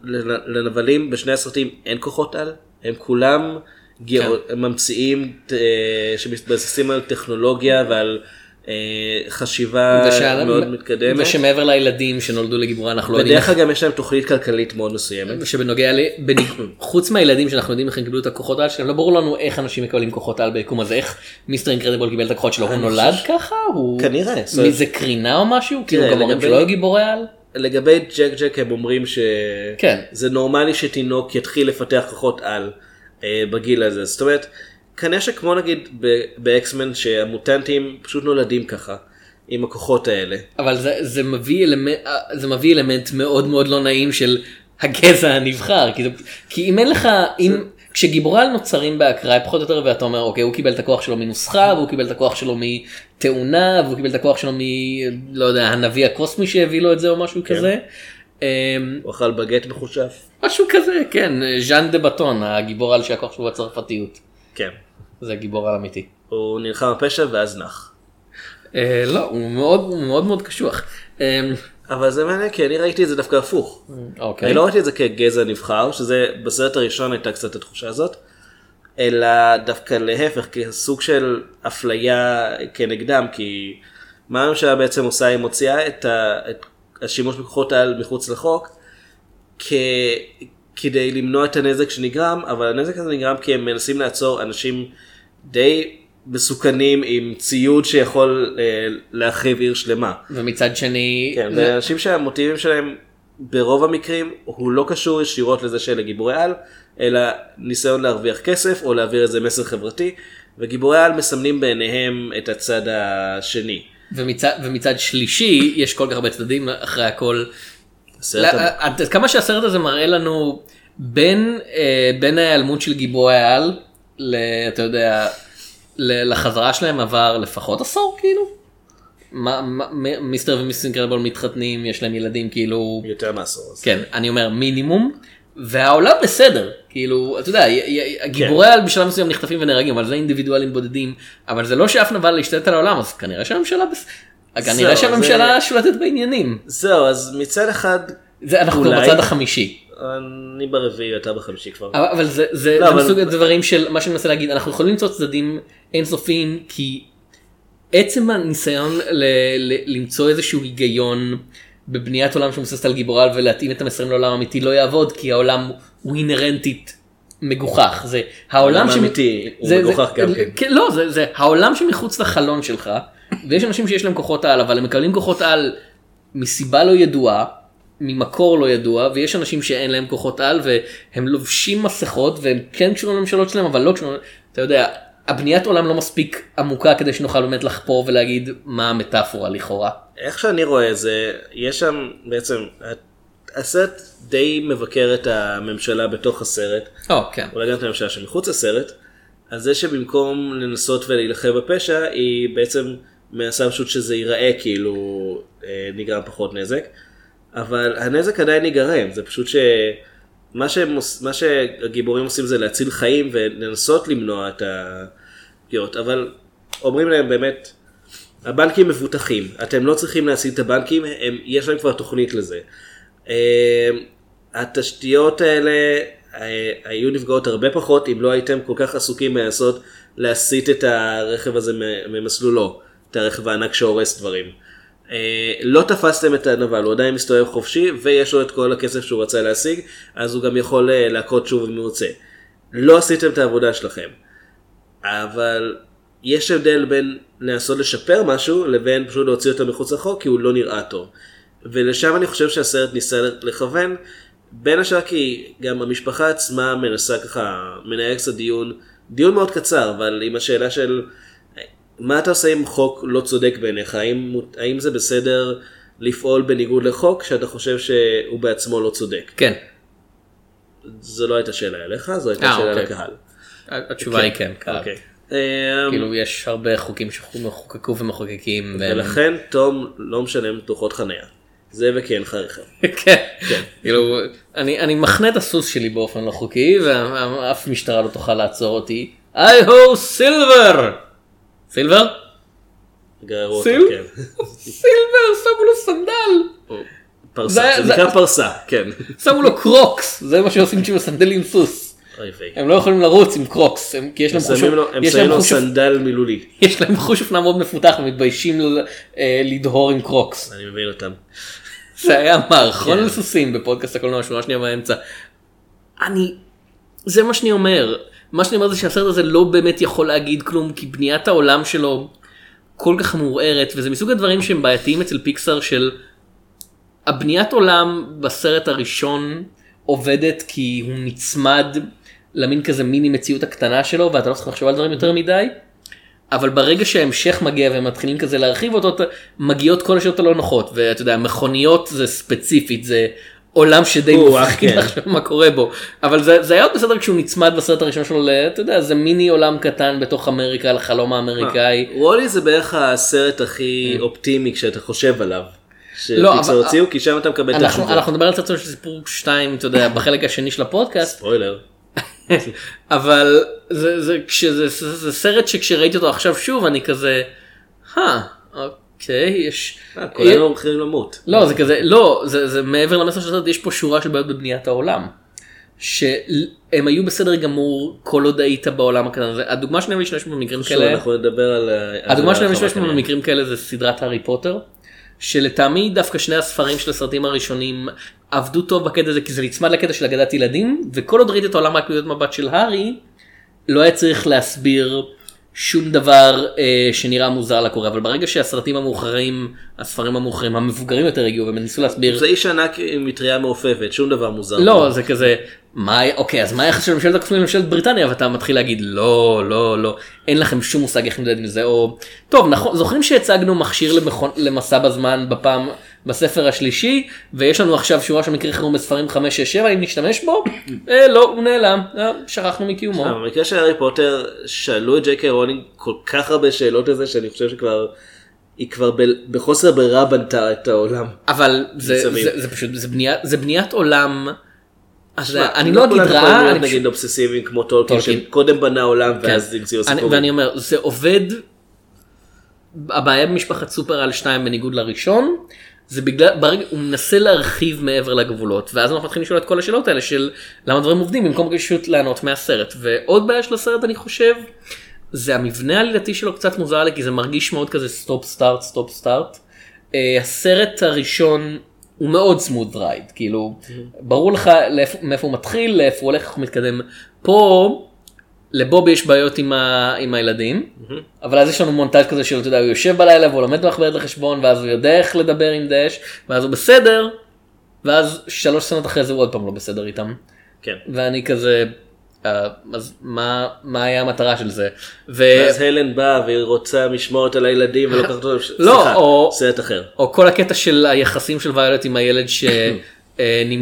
שלנבלים בשני הסרטים אין כוחות על, הם כולם גאו, כן. ממציאים אה, שמתבססים על טכנולוגיה ועל חשיבה ושעל- מאוד מתקדמת. ושמעבר לילדים שנולדו לגיבורי אנחנו לא יודעים בדרך כלל גם יש להם תוכנית כלכלית מאוד מסוימת. שבנוגע ל... חוץ מהילדים שאנחנו יודעים איך הם קיבלו את הכוחות על שלהם, לא ברור לנו איך אנשים מקבלים כוחות על ביקום הזה, איך מיסטר אינקרדיבול קיבל את הכוחות שלו, הוא נולד חושב- ככה? הוא... כנראה, מזה קרינה או משהו? כאילו גם אומרים שלא היו גיבורי על? לגבי ג'ק ג'ק הם אומרים כן. שזה נורמלי שתינוק יתחיל לפתח כוחות על אה, בגיל הזה. זאת אומרת, כנראה שכמו נגיד באקסמן שהמוטנטים פשוט נולדים ככה, עם הכוחות האלה. אבל זה, זה, מביא אלמנט, זה מביא אלמנט מאוד מאוד לא נעים של הגזע הנבחר. כי, זה, כי אם אין לך, אם, כשגיבורי על נוצרים באקראי פחות או יותר ואתה אומר אוקיי הוא קיבל את הכוח שלו מנוסחה והוא קיבל את הכוח שלו מתאונה והוא קיבל את הכוח שלו מ... לא יודע הנביא הקוסמי שהביא לו את זה או משהו כזה. אמ, הוא אכל בגט מחושף. משהו כזה כן ז'אן דה בטון הגיבור על שהכוח שלו בצרפתיות. כן. זה גיבור על אמיתי. הוא נלחם בפשע ואז נח. אה, לא הוא מאוד מאוד מאוד קשוח. אמ, אבל זה מעניין כי אני ראיתי את זה דווקא הפוך. אוקיי. אני לא ראיתי את זה כגזע נבחר, שזה בסרט הראשון הייתה קצת התחושה הזאת, אלא דווקא להפך, כסוג של אפליה כנגדם, כי מה הממשלה בעצם עושה? היא מוציאה את, ה, את השימוש בכוחות העל מחוץ לחוק, כ, כדי למנוע את הנזק שנגרם, אבל הנזק הזה נגרם כי הם מנסים לעצור אנשים די מסוכנים עם ציוד שיכול אה, להחריב עיר שלמה. ומצד שני כן, זה- אנשים שהמוטיבים שלהם ברוב המקרים הוא לא קשור ישירות לזה שאלה גיבורי על, אלא ניסיון להרוויח כסף או להעביר איזה מסר חברתי, וגיבורי על מסמנים בעיניהם את הצד השני. ומצד, ומצד שלישי יש כל כך הרבה צדדים אחרי הכל. הבא. עד כמה שהסרט הזה מראה לנו בין, אה, בין ההיעלמות של גיבורי העל, ל, אתה יודע, לחזרה שלהם עבר לפחות עשור כאילו. מה, מה, מיסטר ומיסטר אינקרדיבול מתחתנים יש להם ילדים כאילו יותר מעשור. כן אני אומר מינימום והעולם בסדר כאילו אתה יודע גיבורי על בשלב מסוים נחטפים ונהרגים אבל זה אינדיבידואלים בודדים אבל זה לא שאף נבל להשתלט על העולם אז כנראה שהממשלה בס... כנראה שהממשלה זה- שולטת בעניינים זהו, אז מצד אחד, זה אנחנו אולי. בצד החמישי אני ברביעי, אתה בחמישי כבר. אבל, אבל זה זה לא, אבל- מסוג הדברים של מה שאני מנסה להגיד אנחנו יכולים למצוא צדדים אינסופיים כי עצם הניסיון ל, ל, למצוא איזשהו היגיון בבניית עולם שמבוססת על גיבורל ולהתאים את המסרים לעולם האמיתי לא יעבוד כי העולם הוא אינהרנטית מגוחך זה העולם האמיתי הוא זה- זה- מגוחך גם כן. כן לא זה זה העולם שמחוץ לחלון שלך ויש אנשים שיש להם כוחות על אבל הם מקבלים כוחות על מסיבה לא ידועה ממקור לא ידוע ויש אנשים שאין להם כוחות על והם לובשים מסכות והם כן קשורים לממשלות שלהם אבל לא קשורים אתה יודע הבניית עולם לא מספיק עמוקה כדי שנוכל באמת לחפור ולהגיד מה המטאפורה לכאורה. איך שאני רואה את זה, יש שם בעצם, הסרט די מבקר את הממשלה בתוך הסרט. או כן. אולי גם את הממשלה שמחוץ לסרט, אז זה שבמקום לנסות ולהילחם בפשע, היא בעצם מנסה פשוט שזה ייראה כאילו אה, נגרם פחות נזק, אבל הנזק עדיין ייגרם, זה פשוט שמה שהם, עוש- מה שהגיבורים עושים זה להציל חיים ולנסות למנוע את הפגיעות, אבל אומרים להם באמת, הבנקים מבוטחים, אתם לא צריכים להציל את הבנקים, הם, יש להם כבר תוכנית לזה. אה, התשתיות האלה אה, היו נפגעות הרבה פחות אם לא הייתם כל כך עסוקים בלנסות להסיט את הרכב הזה ממסלולו, את הרכב הענק שהורס דברים. אה, לא תפסתם את הנבל, הוא עדיין מסתובב חופשי ויש לו את כל הכסף שהוא רצה להשיג, אז הוא גם יכול אה, להכות שוב אם הוא רוצה. לא עשיתם את העבודה שלכם. אבל יש הבדל בין לנסות לשפר משהו לבין פשוט להוציא אותו מחוץ לחוק כי הוא לא נראה טוב. ולשם אני חושב שהסרט ניסה לכוון, בין השאר כי גם המשפחה עצמה מנסה ככה, מנהל קצת דיון, דיון מאוד קצר, אבל עם השאלה של מה אתה עושה עם חוק לא צודק בעיניך, האם, האם זה בסדר לפעול בניגוד לחוק שאתה חושב שהוא בעצמו לא צודק. כן. זו לא הייתה שאלה אליך, זו הייתה אה, שאלה אוקיי. לקהל. התשובה היא כן. קהל. אוקיי. אמ, כאילו יש הרבה חוקים שחוקקו ומחוקקים. ולכן תום לא משלם דוחות חניה. זה אין לך רכב. כן. כאילו אני מחנה את הסוס שלי באופן לא חוקי ואף משטרה לא תוכל לעצור אותי. Hi-yo Silver. סילבר? גררו אותו, סיל? כן. סילבר שמו לו סנדל. פרסה, זה- נקרא פרסה, כן. שמו לו קרוקס זה מה שעושים כשמסנדלים עם סוס. הם לא יכולים לרוץ עם קרוקס הם- כי יש להם הם חוש הם יש שמים להם לו סנדל מילולי. יש להם חוש אופנה מאוד מפותח ומתביישים ל- אה, לדהור עם קרוקס. אני מבין אותם. זה היה מערכון כן. לסוסים בפודקאסט הקולנוע שורה שנייה באמצע. אני, זה מה שאני אומר. מה שאני אומר זה שהסרט הזה לא באמת יכול להגיד כלום כי בניית העולם שלו כל כך מעורערת וזה מסוג הדברים שהם בעייתיים אצל פיקסאר של הבניית עולם בסרט הראשון עובדת כי הוא נצמד למין כזה מיני מציאות הקטנה שלו ואתה לא צריך לחשוב על דברים יותר מדי. אבל ברגע שההמשך מגיע והם מתחילים כזה להרחיב אותו מגיעות כל השאלות הלא נוחות ואתה יודע מכוניות זה ספציפית זה עולם שדי מפחיד כן. לחשוב מה קורה בו אבל זה, זה היה עוד בסדר כשהוא נצמד בסרט הראשון שלו אתה יודע זה מיני עולם קטן בתוך אמריקה לחלום האמריקאי. וולי זה בערך הסרט הכי אופטימי כשאתה חושב עליו. לא, שפיקסר הוציאו כי שם אתה מקבל את התשובה. אנחנו נדבר על סרטון של סיפור 2 אתה יודע בחלק השני של הפודקאסט ספוילר. אבל זה, זה, זה, זה סרט שכשראיתי אותו עכשיו שוב אני כזה, אה, אוקיי, יש... אה, כולנו הולכים למות. לא, זה כזה, לא, זה, זה מעבר למסר של הסרט, יש פה שורה של בעיות בבניית העולם. שהם היו בסדר גמור כל עוד היית בעולם הקטן הזה. הדוגמה שאני משתמש במקרים שוב, כאלה, אנחנו נדבר על... ה- הדוגמה משתמש כנראה. במקרים כאלה זה סדרת הארי פוטר. שלטעמי דווקא שני הספרים של הסרטים הראשונים עבדו טוב בקטע הזה כי זה נצמד לקטע של אגדת ילדים וכל עוד ראיתי את העולם רק מנקודת מבט של הארי לא היה צריך להסביר שום דבר אה, שנראה מוזר לקורא אבל ברגע שהסרטים המאוחרים הספרים המאוחרים המבוגרים יותר הגיעו והם ניסו להסביר זה איש ענק עם מטריה מעופפת, שום דבר מוזר. לא זה כזה מה אוקיי אז מה היחס של ממשלת הקוסמים לממשלת בריטניה ואתה מתחיל להגיד לא לא לא אין לכם שום מושג איך להתמודד עם זה או טוב נכון זוכרים שהצגנו מכשיר למכון, למסע בזמן בפעם בספר השלישי ויש לנו עכשיו שורה של מקרי חירום בספרים 5 6 7 אם נשתמש בו אה, לא הוא נעלם אה, שכחנו מקיומו במקרה של הארי פוטר שאלו את ג'יי קיי רולינג כל כך הרבה שאלות על זה שאני חושב שכבר היא כבר ב- בחוסר ברירה בנתה את העולם. אבל זה, מסביב. זה, זה פשוט זה בניית זה בניית עולם. שמע, אני לא אגיד יכולים רע, אני נגיד אובססיביים כמו טולקין. שקודם בנה עולם כן. ואז המציאו סיפורים. ואני אומר זה עובד. הבעיה במשפחת סופר על 2 בניגוד לראשון זה בגלל ברגע הוא מנסה להרחיב מעבר לגבולות ואז אנחנו מתחילים לשאול את כל השאלות האלה של למה דברים עובדים במקום פשוט ליהנות מהסרט. ועוד בעיה של הסרט אני חושב זה המבנה העלילתי שלו קצת מוזר לי כי זה מרגיש מאוד כזה stop start stop start. הסרט הראשון הוא מאוד סמוד רייד כאילו ברור לך לאיפה- מאיפה הוא מתחיל לאיפה הוא הולך איך הוא מתקדם פה לבוב יש בעיות עם, ה... עם הילדים, אבל אז יש לנו מונטאז' כזה של, אתה יודע, הוא יושב בלילה והוא לומד מחברת לחשבון, ואז הוא יודע איך לדבר עם דש, ואז הוא בסדר, ואז שלוש סצנות אחרי זה הוא עוד פעם לא בסדר איתם. כן. ואני כזה, אה, אז מה, מה היה המטרה של זה? ו... ואז הלן באה והיא רוצה משמורת על הילדים ולוקחת אותו, לא, סליחה, או- סרט אחר. או כל הקטע של היחסים של ויולט עם הילד שהיא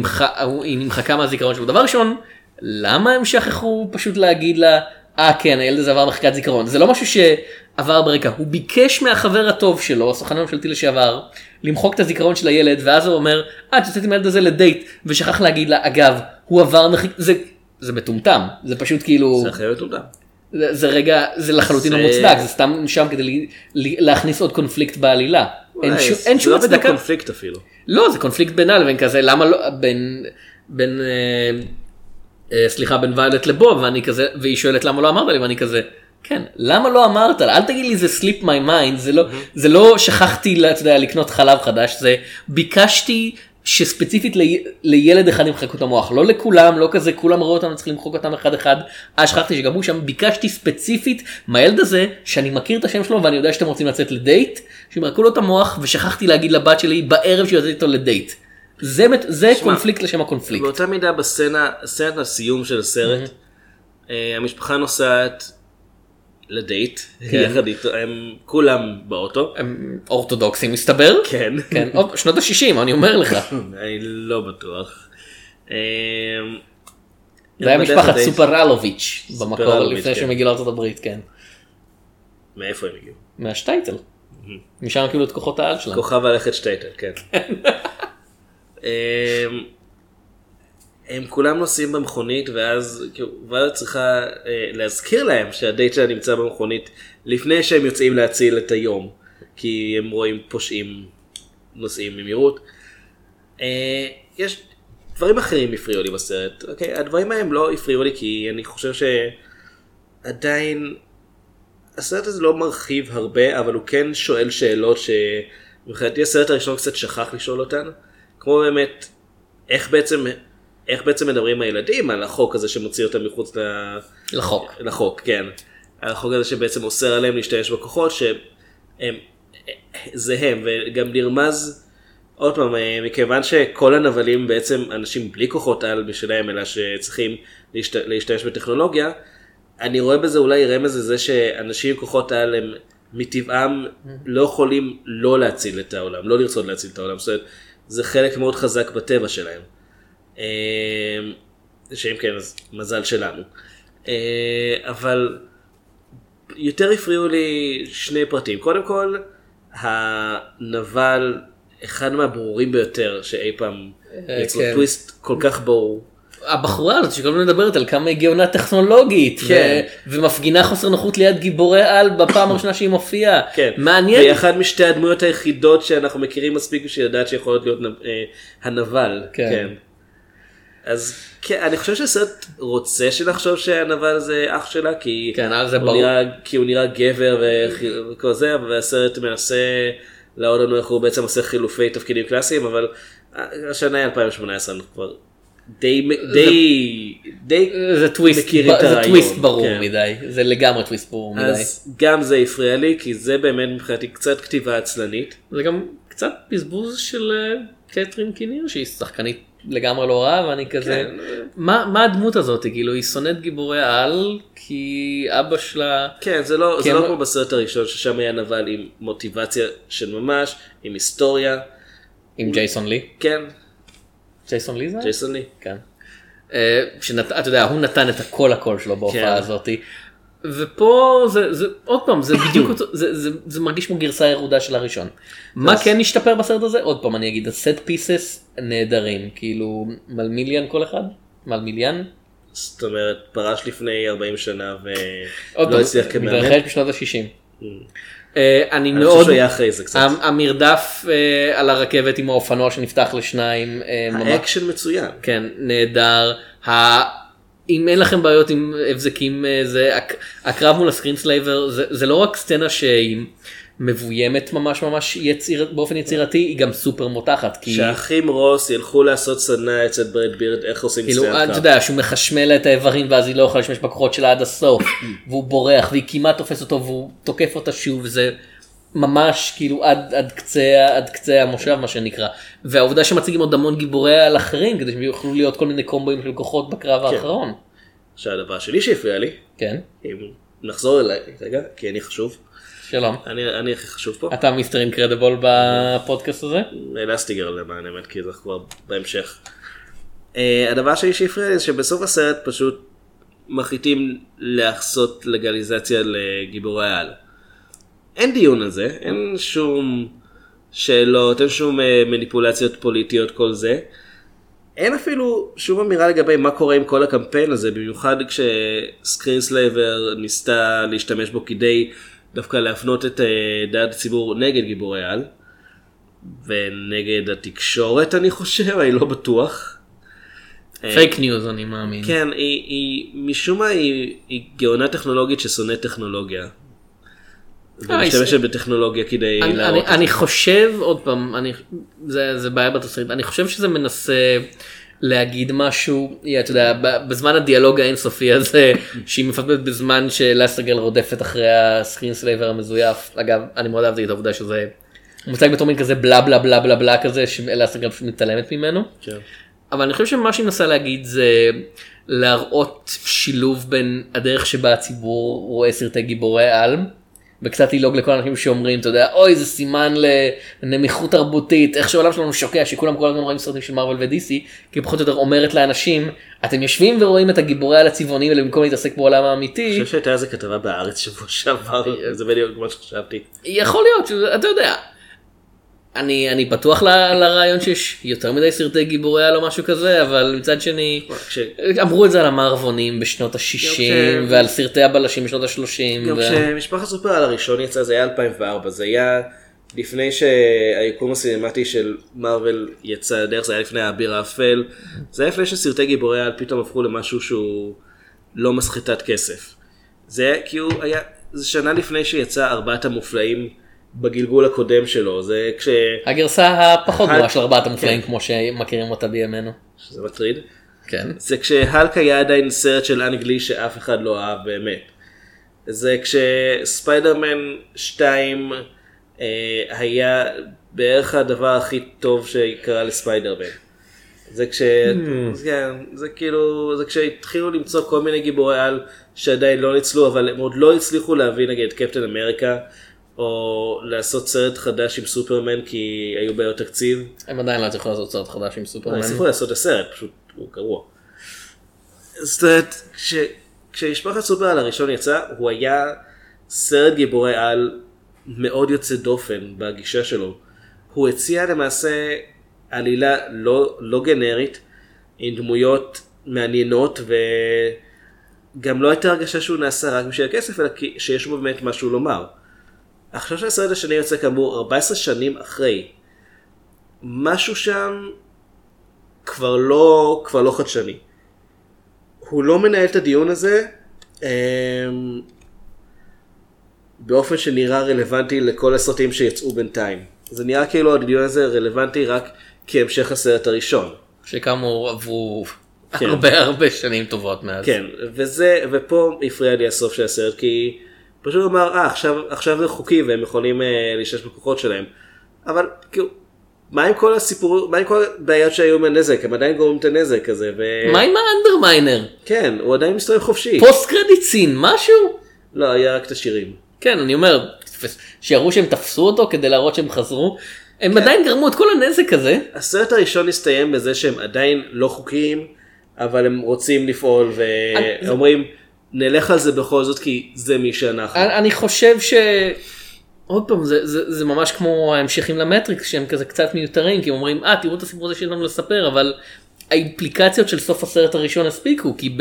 נמחקה מהזיכרון שלו. דבר ראשון, למה הם שכחו פשוט להגיד לה, אה כן, הילד הזה עבר מחיקת זיכרון. זה לא משהו שעבר ברקע, הוא ביקש מהחבר הטוב שלו, הסוכן הממשלתי לשעבר, למחוק את הזיכרון של הילד, ואז הוא אומר, אה, תצאתי עם הילד הזה לדייט, ושכח להגיד לה, אגב, הוא עבר מחיקת, זה, זה מטומטם, זה פשוט כאילו... זה אחרת תודה. זה, זה רגע, זה לחלוטין זה- לא מוצדק, זה סתם שם כדי ל- ל- להכניס עוד קונפליקט בעלילה. אין, אולי, שום- זה אין שום לא בדיוק הצדקה. קונפליקט אפילו. לא, זה קונפליקט בינה לבין כזה, למה לא, בין, בין, אה, אה, סליחה, בין ויולט לבוב, ואני כזה, והיא שואלת למה לא אמרת לי, ואני כזה, כן, למה לא אמרת לה? אל תגיד לי זה sleep my mind, זה לא, זה לא שכחתי, אתה יודע, לקנות חלב חדש, זה ביקשתי שספציפית לי, לילד אחד ימחקו את המוח, לא לכולם, לא כזה, כולם ראו אותם, צריכים למחוק אותם אחד אחד, אה, שכחתי שגם הוא שם, ביקשתי ספציפית מהילד הזה, שאני מכיר את השם שלו ואני יודע שאתם רוצים לצאת לדייט, שימרקו לו את המוח, ושכחתי להגיד לבת שלי בערב שיוצאת איתו לדייט. זה, מת- זה שמע, קונפליקט לשם הקונפליקט. באותה מידה בסצנה, סצנת הסיום של הסרט, אה, המשפחה נוסעת לדייט, כן. יחד איתו, הם כולם באוטו. הם אורתודוקסים מסתבר. כן. כן, עוד שנות ה-60, אני אומר לך. אני לא בטוח. אה, זה היה משפחת. סופרלוביץ' במקור, לפני כן. שהם הגיעו לארצות הברית, כן. מאיפה הם הגיעו? מהשטייטל. משם קיבלו את כוחות העל שלהם. כוכב הלכת שטייטל, כן. אמ, הם כולם נוסעים במכונית ואז כאילו, ואז צריכה אה, להזכיר להם שהדייט שלה נמצא במכונית לפני שהם יוצאים להציל את היום כי הם רואים פושעים נוסעים במהירות. אה, יש דברים אחרים הפריעו לי בסרט, אוקיי, הדברים ההם לא הפריעו לי כי אני חושב שעדיין הסרט הזה לא מרחיב הרבה, אבל הוא כן שואל שאלות שמבחינתי הסרט הראשון קצת שכח לשאול אותן. כמו באמת, איך בעצם, איך בעצם מדברים הילדים על החוק הזה שמוציא אותם מחוץ ל... לחוק. לחוק, כן. על החוק הזה שבעצם אוסר עליהם להשתמש בכוחות שהם, זה הם, וגם נרמז עוד פעם, אה, מכיוון שכל הנבלים בעצם אנשים בלי כוחות על בשבילם, אלא שצריכים להשת... להשתמש בטכנולוגיה, אני רואה בזה אולי רמז לזה שאנשים עם כוחות על הם מטבעם לא יכולים לא להציל את העולם, לא לרצות להציל את העולם, זאת אומרת, זה חלק מאוד חזק בטבע שלהם. אה, שאם כן, אז מזל שלנו. אה, אבל יותר הפריעו לי שני פרטים. קודם כל, הנבל, אחד מהברורים ביותר שאי פעם יצרו כן. טוויסט כל כך ברור. הבחורה הזאת שכל הזמן מדברת על כמה היא גאונה טכנולוגית כן. ו- ומפגינה חוסר נוחות ליד גיבורי על בפעם הראשונה שהיא מופיעה. כן. מעניין. והיא אחת משתי הדמויות היחידות שאנחנו מכירים מספיק בשביל לדעת שיכולות להיות נב- אה, הנבל. כן. כן. אז כן, אני חושב שהסרט רוצה שנחשוב שהנבל זה אח שלה, כי, כן, זה הוא. נראה, כי הוא נראה גבר וכל זה, והסרט מנסה להראות לנו איך הוא בעצם עושה חילופי תפקידים קלאסיים, אבל השנה היא 2018, אנחנו כבר די, די, די זה טוויסט, מכירים את זה הרעיון. טוויסט ברור כן. מדי, זה לגמרי טוויסט ברור מדי. אז גם זה הפריע לי, כי זה באמת מבחינתי קצת כתיבה עצלנית. זה גם קצת בזבוז של אה, קתרין קיניר שהיא שחקנית לגמרי לא רעה ואני כזה כן. מה מה הדמות הזאת כאילו היא שונאת גיבורי על כי אבא שלה כן, זה לא, זה כן, לא לא- כמו בסרט הראשון, ששם היה נבל עם מוטיבציה של ממש, עם היסטוריה. עם ג'ייסון לי כן, ג'ייסון לי זה? ג'ייסון לי. כן. אה, שנת, אתה יודע, הוא נתן את הקול הקול שלו בהופעה כן. הזאתי. ופה זה, זה עוד פעם זה בדיוק אותו זה, זה, זה מרגיש כמו גרסה ירודה של הראשון. מה כן השתפר בסרט הזה עוד פעם אני אגיד הסט פיסס נהדרים כאילו מלמיליאן כל אחד מלמיליאן. זאת אומרת, פרש לפני 40 שנה ולא הצליח כמאמן. מתרחש בשנות ה-60. אני אני מאוד, חושב שהוא היה אחרי זה קצת. המ- המרדף אה, על הרכבת עם האופנוע שנפתח לשניים, אה, האקשן מצוין. כן, נהדר. אם אין לכם בעיות עם הבזקים, אה, זה הק- הקרב מול ה Screenslaver, זה, זה לא רק סצנה שהיא מבוימת ממש ממש יציר, באופן יצירתי, היא גם סופר מותחת. כי שהאחים רוס ילכו לעשות סדנה אצל ברד בירד, איך עושים כאילו, סצנת אתה. יודע, שהוא מחשמל את האיברים ואז היא לא יכולה להשתמש בכוחות שלה עד הסוף, והוא בורח והיא כמעט תופסת אותו והוא תוקף אותה שוב, וזה ממש כאילו עד, עד, קצה, עד קצה המושב מה שנקרא. והעובדה שמציגים עוד המון גיבורי על אחרים כדי שהם יוכלו להיות כל מיני קומבואים של כוחות בקרב האחרון. עכשיו הדבר השני שהפריע לי, כן, אם נחזור אליי רגע, כי אני חשוב, שלום. אני אני הכי חשוב פה, אתה Mister Incredible בפודקאסט הזה? Elastigirl למען האמת, כי זה כבר בהמשך. אה, הדבר השני שהפריע לי זה שבסוף הסרט פשוט מחליטים לעשות לגליזציה לגיבורי העל. אין דיון על זה, אין שום שאלות, אין שום אה, מניפולציות פוליטיות, כל זה. אין אפילו שום אמירה לגבי מה קורה עם כל הקמפיין הזה, במיוחד כש Screenslaver ניסתה להשתמש בו כדי דווקא להפנות את אה, דעת הציבור נגד גיבורי על, ונגד התקשורת אני חושב, אני לא בטוח. אה, פייק ניוז אני מאמין. כן, היא, היא משום מה היא, היא גאונה טכנולוגית ששונאת טכנולוגיה. ומשתמשת בטכנולוגיה כדי אה, אני, להראות אני. אני חושב עוד פעם אני זה, זה בעיה בתסריט אני חושב שזה מנסה להגיד משהו אתה יודע בזמן הדיאלוג האינסופי הזה שהיא מפטפטת בזמן ש Elastigirl רודפת אחרי ה Screenslaver המזויף אגב אני מאוד אהבתי את העובדה שזה מוצג בתור מין כזה בלה בלה בלה בלה בלה כזה ש Elastigirl פשוט מתעלמת ממנו. כן. אבל אני חושב שמה שהיא מנסה להגיד זה להראות שילוב בין הדרך שבה הציבור רואה סרטי גיבורי על וקצת ללעוג לכל האנשים שאומרים אתה יודע אוי זה סימן לנמיכות תרבותית איך שהעולם שלנו שוקע שכולם כל הזמן רואים סרטים של מארוול ודיסי כי פחות או יותר אומרת לאנשים אתם יושבים ורואים את הגיבורי על הצבעונים האלה במקום להתעסק בעולם אני האמיתי חושב שהייתה איזה כתבה בארץ שבוע שעבר, זה בדיוק מה שחשבתי. יכול להיות אתה יודע. אני אני פתוח ל- לרעיון שיש יותר מדי סרטי גיבורי על או משהו כזה אבל מצד שני כש- אמרו את זה על המערבונים בשנות ה-60 כש- ועל סרטי הבלשים בשנות ה-30. גם כשמשפחת סופר על הראשון יצא זה היה 2004, זה היה לפני שהיקום הסינמטי של מארוול יצא לדרך, זה היה לפני האביר האפל, זה היה לפני שסרטי גיבורי על פתאום הפכו למשהו שהוא לא מסחטת כסף. זה היה כי הוא היה, זה שנה לפני שיצא ארבעת המופלאים בגלגול הקודם שלו, זה כש... הגרסה הפחות גרועה של ארבעת המופלאים כן. כמו שמכירים אותה בימינו. שזה מטריד. כן. זה כשהלק היה עדיין סרט של אנגלי שאף אחד לא אהב באמת. זה כשספיידרמן 2 אה, היה בערך הדבר הכי טוב שקרה לספיידרמן. זה כש... Hmm. כן, זה כאילו, זה כשהתחילו למצוא כל מיני גיבורי על שעדיין לא ניצלו, אבל הם עוד לא הצליחו להביא נגיד את קפטן אמריקה, או לעשות סרט חדש עם סופרמן כי היו בעיות תקציב. הם עדיין לא הצליחו לעשות סרט חדש עם הם סופרמן. הצליחו לעשות את הסרט, פשוט הוא גרוע. זאת אומרת, כש- כשמשפחת סופרמן הראשון יצא, הוא היה סרט גיבורי על מאוד יוצא דופן בגישה שלו. הוא הציע למעשה עלילה לא, לא גנרית, עם דמויות מעניינות, וגם לא הייתה הרגשה שהוא נעשה רק בשביל הכסף, אלא שיש בו באמת משהו לומר. עכשיו שהסרט השני יוצא כאמור 14 שנים אחרי, משהו שם כבר לא, כבר לא חדשני. הוא לא מנהל את הדיון הזה אמ, באופן שנראה רלוונטי לכל הסרטים שיצאו בינתיים. זה נראה כאילו הדיון הזה רלוונטי רק כהמשך הסרט הראשון. שכאמור עברו כן. הרבה הרבה שנים טובות מאז. כן, וזה, ופה הפריע לי הסוף של הסרט, כי פשוט אמר, אה, עכשיו, עכשיו זה חוקי והם יכולים אה, להשתמש בכוחות שלהם. אבל כאילו, מה עם כל הסיפור, מה עם כל הבעיות שהיו עם הנזק? הם עדיין גורמים את הנזק הזה, ו... מה עם האנדרמיינר? כן, הוא עדיין מסתובב חופשי. פוסט קרדיט סין משהו? לא, היה רק את השירים. כן אני אומר שיראו שהם תפסו אותו כדי להראות שהם חזרו. הם כן. עדיין גרמו את כל הנזק הזה. הסרט הראשון הסתיים בזה שהם עדיין לא חוקיים, אבל הם רוצים לפעול, ואומרים, נלך על זה בכל זאת כי זה מי שאנחנו. אני חושב ש... עוד פעם זה, זה, זה ממש כמו ההמשכים למטריקס שהם כזה קצת מיותרים כי הם אומרים אה תראו את הסיפור הזה שיש לנו לספר אבל האימפליקציות של סוף הסרט הראשון הספיקו כי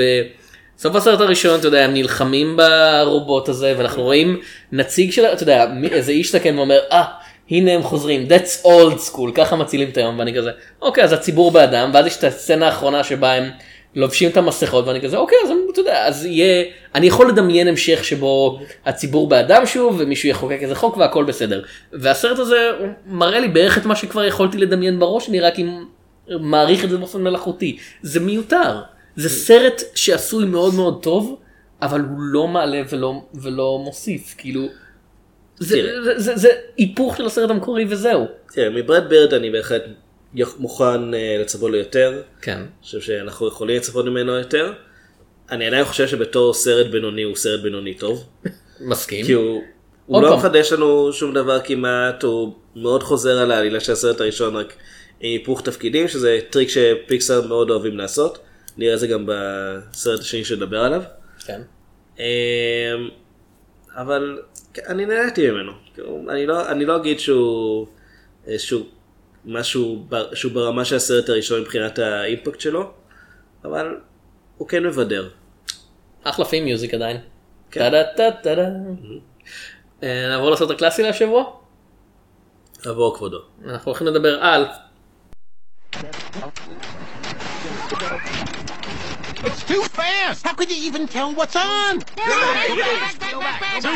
בסוף הסרט הראשון אתה יודע הם נלחמים ברובוט הזה ואנחנו רואים נציג של אתה יודע איזה איש זקן ואומר אה הנה הם חוזרים that's old school ככה מצילים את היום ואני כזה אוקיי אז הציבור באדם ואז יש את הסצנה האחרונה שבה הם לובשים את המסכות ואני כזה אוקיי אז אתה יודע אז יהיה אני יכול לדמיין המשך שבו הציבור באדם שוב ומישהו יחוקק איזה חוק והכל בסדר והסרט הזה מראה לי בערך את מה שכבר יכולתי לדמיין בראש אני רק עם מעריך את זה באופן מלאכותי זה מיותר זה סרט שעשוי מאוד מאוד טוב אבל הוא לא מעלה ולא ולא מוסיף כאילו. זה. זה, זה, זה היפוך של הסרט המקורי וזהו. תראה, מברד בירד אני בהחלט מוכן אה, לצפות לו יותר. כן. אני חושב שאנחנו יכולים לצפות ממנו יותר. אני עדיין חושב שבתור סרט בינוני הוא סרט בינוני טוב. מסכים. כי הוא, הוא לא. מחדש לנו שום דבר כמעט, הוא מאוד חוזר על העלילה של הסרט הראשון רק עם היפוך תפקידים, שזה טריק שפיקסאר מאוד אוהבים לעשות. נראה את זה גם בסרט השני שנדבר עליו. כן. אמ, אבל אני נהניתי ממנו. אני לא, אני לא אגיד שהוא, אה, שהוא משהו בר- שהוא ברמה של הסרט הראשון מבחינת האימפקט שלו, אבל הוא כן מבדר. אחלה פים מיוזיק עדיין. כן. טה טה טה טה. אה, נעבור לסרט הקלאסי להשבוע. עבור כבודו. אנחנו הולכים לדבר על It's too fast. How could you even tell what's on? Too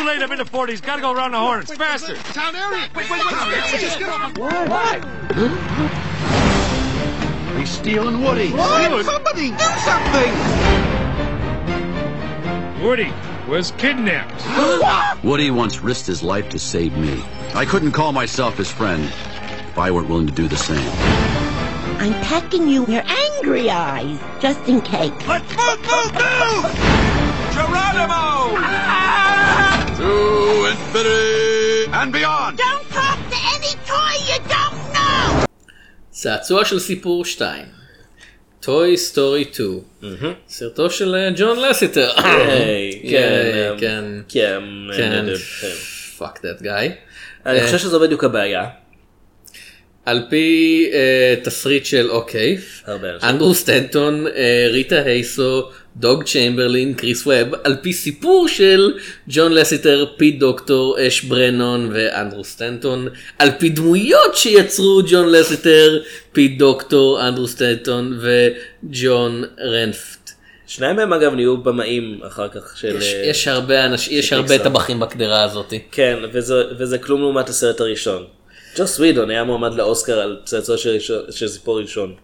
late, I'm in the 40s. Gotta go around the horns. Faster. Town area. Wait, wait, wait. Just get off. He's stealing Woody. What? Somebody do something. Woody was kidnapped. Woody once risked his life to save me. I couldn't call myself his friend if I weren't willing to do the same. I'm packing you your angry eyes, just in case. Let's move, move, move! Geronimo! To infinity and beyond! Don't talk to any toy you don't know! צעצוע של סיפור 2. טוי סטורי 2. סרטו של אה, ג'ון לסיטר. היי, ייי, כן, כן. כן, כן. כן. פאק דאט גאי. אני חושב שזו בדיוק הבעיה. על פי אה, תסריט של אוקיי. אנדרו סטנטון, אה, ריטה הסיאו, דוג צ'יימברלין, קריס ווב, על פי סיפור של ג'ון לסיטר, פיט דוקטור, אש ברנון ואנדרו סטנטון, על פי דמויות שיצרו ג'ון לסיטר, פיט דוקטור, אנדרו סטנטון וג'ון רנפט. שניים מהם אגב נהיו במאים אחר כך של... יש, אה, יש הרבה אנשים, יש הרבה. טבחים בקדרה הזאתי. כן, וזה, וזה כלום לעומת הסרט הראשון. ג'וס ווידון היה מועמד לאוסקר על צעצוע של, של סיפור ראשון.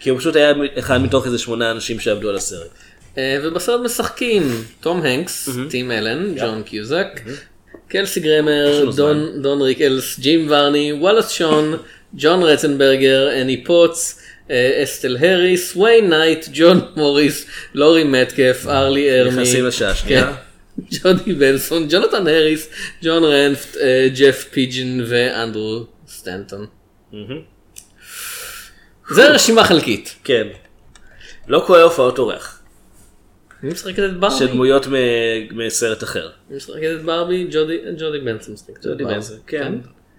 כי הוא פשוט היה אחד מתוך איזה שמונה אנשים שעבדו על הסרט. אה, ובסרט משחקים תום הנקס, טים אלן, ג'ון קיוזק, קלסי גרמר, דון, ריקלס, ג'ים ורני, וואלאס שון, ג'ון רצנברגר, אנני פוטס, אה, אסטל הריס, ויין נייט, ג'ון מוריס, לורי מטקף, אר לי ארמי. נכנסים לשעה שנייה. כן. ג'ודי בנסון, ג'ונתן הריס, ג'ון רנפט, אה, ג'ף פידג'ן ואנדרו סטנטון. זה רשימה חלקית. כן. לא כולל הופעות אורח. מי משחקת את ברבי? של דמויות מסרט אחר. מי משחקת את ברבי? ג'ודי ג'ודי בנסון משחקת ג'ודי. בנסון, כן.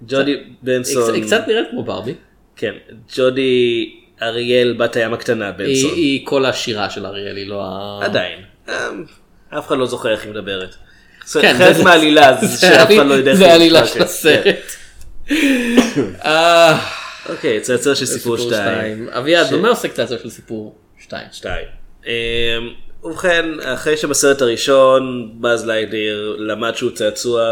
ג'ודי היא בנסון. היא קצת נראית כמו ברבי. כן. ג'ודי אריאל בת הים הקטנה בנסון. היא כל השירה של אריאל, היא לא ה... עדיין. אמ, אף אחד לא זוכר איך היא מדברת. כן, חלק זה- מהעלילה זה שאף אחד לא יודע איך זה העלילה משחקת. של כן. הסרט. אה, אוקיי, צעצוע של סיפור 2. שתיים. אביעד, במה עוסק צעצוע של סיפור 2? 2. ובכן, אחרי שבסרט הראשון באז לייטיר למד שהוא צעצוע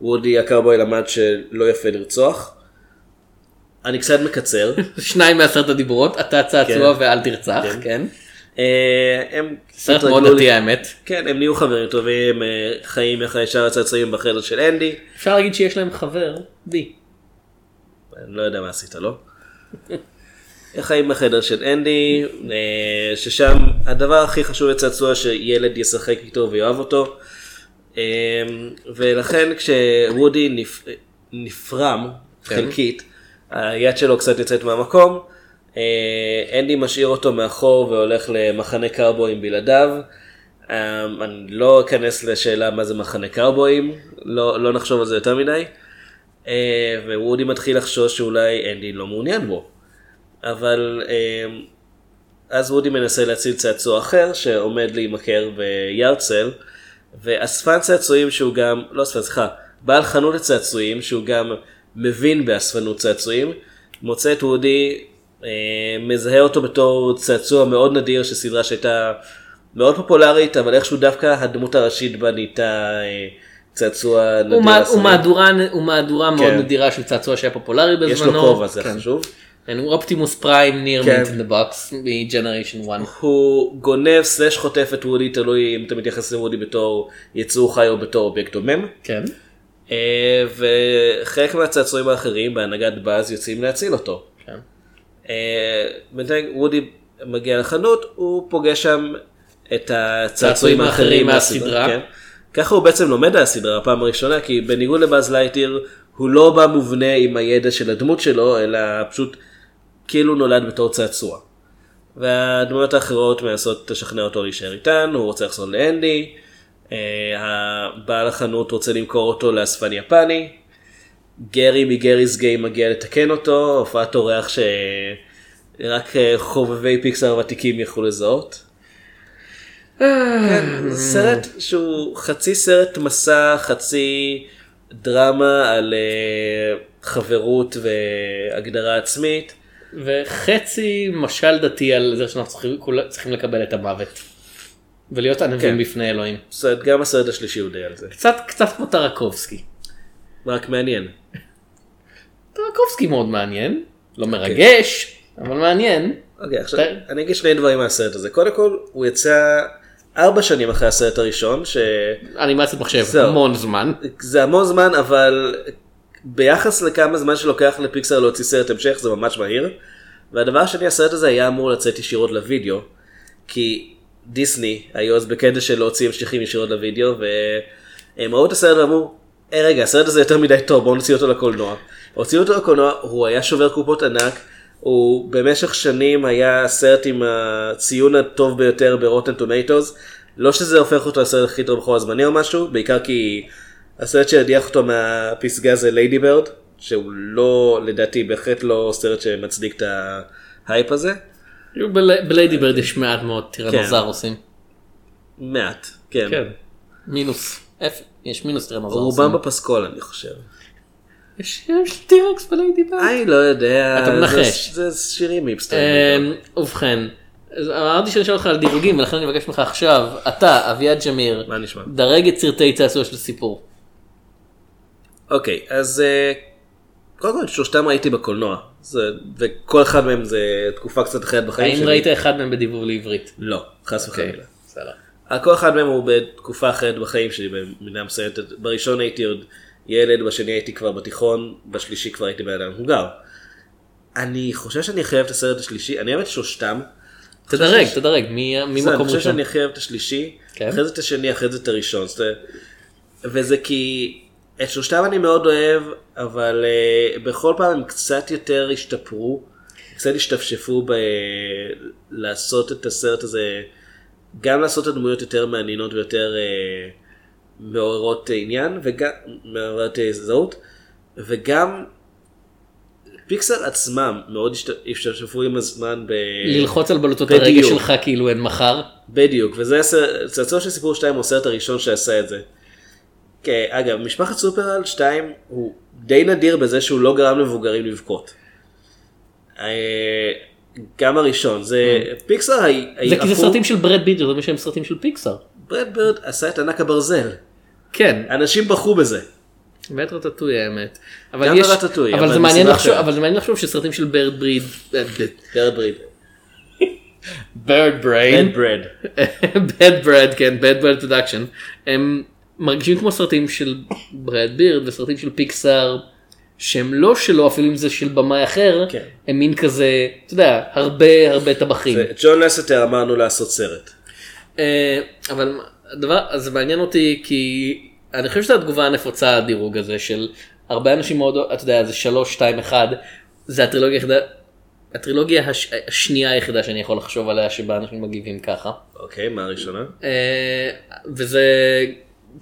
ווודי הקרבוי למד שלא יפה לרצוח. אני קצת מקצר. שניים מעשרת הדיברות, אתה צעצוע כן. ואל תרצח, כן? אה, הם סרט מאוד דתי האמת. כן, הם נהיו חברים טובים, אה, חיים יחד שאר הצעצועים בחדר של אנדי. אפשר להגיד שיש להם חבר, די. אני לא יודע מה עשית לו. הם חיים בחדר של אנדי, אה, ששם הדבר הכי חשוב לצעצוע שילד ישחק איתו ויאהב אותו. אה, ולכן כשוודי נפ... נפרם כן. חלקית, היד שלו קצת יוצאת מהמקום, אה, אנדי משאיר אותו מאחור והולך למחנה קרבויים בלעדיו. אה, אני לא אכנס לשאלה מה זה מחנה קרבויים, לא, לא נחשוב על זה יותר מדי. אה, ווודי מתחיל לחשוש שאולי אנדי לא מעוניין בו. אבל אה, אז וודי מנסה להציל צעצוע אחר שעומד להימכר ביארדסל, ואספן צעצועים שהוא גם, לא אספן, סליחה, בעל חנות לצעצועים שהוא גם מבין באספנות צעצועים, מוצא את וודי, אה, מזהה אותו בתור צעצוע מאוד נדיר של סדרה שהייתה מאוד פופולרית, אבל איכשהו דווקא הדמות הראשית בה נהייתה אה, צעצוע נדיר. הוא. מהדורה הוא מהדורה מאוד כן. נדירה של צעצוע שהיה פופולרי בזמנו. יש לו כובע, זה כן. חשוב. כן, הוא אופטימוס פריים near כן. mint in the box מ Generation 1. הוא גונב סלש חוטף את וודי, תלוי אם אתה מתייחס לוודי בתור יצור חי או בתור אובייקט דומם. כן. אה, וחלק מהצעצועים האחרים בהנהגת באז יוצאים להציל אותו. אה, בינתיים וודי מגיע לחנות, הוא פוגש שם את צעצועים הצעצועים האחרים. מהסדרה. כן. ככה הוא בעצם לומד על הסדרה הפעם הראשונה, כי בניגוד לבאז לייטיר, הוא לא בא מובנה עם הידע של הדמות שלו, אלא פשוט כאילו נולד בתור צעצוע. והדמויות האחרות מנסות לשכנע אותו להישאר איתן, הוא רוצה לחזור לאנדי, אה, הבעל החנות רוצה למכור אותו לאספן יפני, גרי מ Geri's Game מגיע לתקן אותו, הופעת אורח שרק אה, חובבי פיקסאר ותיקים יכלו לזהות. כן, זה סרט שהוא חצי סרט מסע, חצי דרמה על אה, חברות והגדרה עצמית. וחצי משל דתי על זה שאנחנו צריכים, צריכים לקבל את המוות. ולהיות ענבים כן. בפני אלוהים. אומרת, גם הסרט השלישי הוא די על זה. קצת קצת כמו טרקובסקי. רק מעניין. טרקובסקי מאוד מעניין. לא מרגש, אבל מעניין. אוקיי, עכשיו אני אגיד שני דברים מהסרט הזה. קודם כל, הוא יצא ארבע שנים אחרי הסרט הראשון, ש... אנימציית מחשב, זהו. המון זמן. זה המון זמן, אבל ביחס לכמה זמן שלוקח לפיקסר להוציא סרט המשך, זה ממש מהיר. והדבר השני, הסרט הזה היה אמור לצאת ישירות לוידאו, כי דיסני היו אז בקטע של להוציא המשכים ישירות לוידאו, והם ראו את הסרט ואמרו, היי רגע, הסרט הזה יותר מדי טוב, בואו נוציא אותו לקולנוע. הוציאו אותו לקולנוע, הוא היה שובר קופות ענק, הוא במשך שנים היה סרט עם הציון הטוב ביותר ב Rotten Tomatoes, לא שזה הופך אותו לסרט הכי טוב בכל הזמנים או משהו, בעיקר כי הסרט שהדיח אותו מהפסגה זה Lady Bird, שהוא לא, לדעתי, בהחלט לא סרט שמצדיק את ההייפ הזה. בל- ב Lady Bird יש מעט מאוד טירנוזרוסים. מעט, כן. כן. מינוס. אפס. יש מינוס טירנוזרוסים. רובם בפסקול אני חושב. יש טירקס בליידי ברד. אני לא יודע. אתה מנחש. זה, זה שירים היפסטרים. אמ, ובכן, אמרתי שאני אשאל אותך על דירוגים ולכן אני מבקש ממך עכשיו, אתה, אביעד נשמע? דרג את סרטי צעצוע של הסיפור. אוקיי, אז אה, קודם כל שלושתם ראיתי בקולנוע, זה, וכל אחד מהם זה תקופה קצת אחרת בחיים האם שלי. ראית אחד מהם בדיבוב לעברית? לא, חס אוקיי, וחלילה. בסדר. כל אחד מהם הוא בתקופה אחרת בחיים שלי במידה מסוימת. בראשון הייתי עוד ילד, בשני הייתי כבר בתיכון, בשלישי כבר הייתי בן אדם מבוגר. אני חושב שאני הכי אוהב את הסרט השלישי, אני אוהב את שלושתם. תדרג, תדרג, מי מי זהו, אני חושב ראשון? שאני הכי אוהב את השלישי, כן. אחרי זה את השני, אחרי זה את הראשון. זאת וזה כי את שלושתם אני מאוד אוהב, אבל uh, בכל פעם הם קצת יותר השתפרו, קצת השתפשפו ב... לעשות את הסרט הזה, גם לעשות את הדמויות יותר מעניינות ויותר uh, מעוררות עניין, וגם מעוררות אה, זהות, וגם פיקסל עצמם מאוד השת- השתפשפו עם הזמן ב... ללחוץ על בלוטות הרגע בדיוק. שלך כאילו אין מחר. בדיוק, וזה צעצוע של סיפור 2 הוא הסרט הראשון שעשה את זה. כן, אגב, משפחת סופרל 2 הוא די נדיר בזה שהוא לא גרם למבוגרים לבכות. גם הראשון, זה פיקסר, Mm. זה כי זה סרטים של ברד ביטר, זה מה שהם סרטים של פיקסר. ברד בירד עשה את ענק הברזל. כן, אנשים בכו בזה. בית רטטוי האמת. אבל גם יש, ברטטוי, אבל אבל זה מעניין לחשוב. אבל זה מעניין לחשוב שסרטים של ברד בריד, ברד בריד. ברד בריין, ברד ברד. בד ברד, כן, ברד פרודקשן, הם מרגישים כמו סרטים של ברד בירד וסרטים של פיקסאר שהם לא שלו אפילו אם זה של במאי אחר, כן. הם מין כזה, אתה יודע, הרבה הרבה טבחים. ג'ון לסטר אמרנו לעשות סרט. אה, אבל הדבר, זה מעניין אותי כי אני חושב שזו התגובה הנפוצה הדירוג הזה של הרבה אנשים מאוד, אתה יודע, זה 3, 2, 1, זה הטרילוגיה היחידה, הטרילוגיה הש, השנייה היחידה שאני יכול לחשוב עליה שבה אנשים מגיבים ככה. אוקיי, מה הראשונה? אה, וזה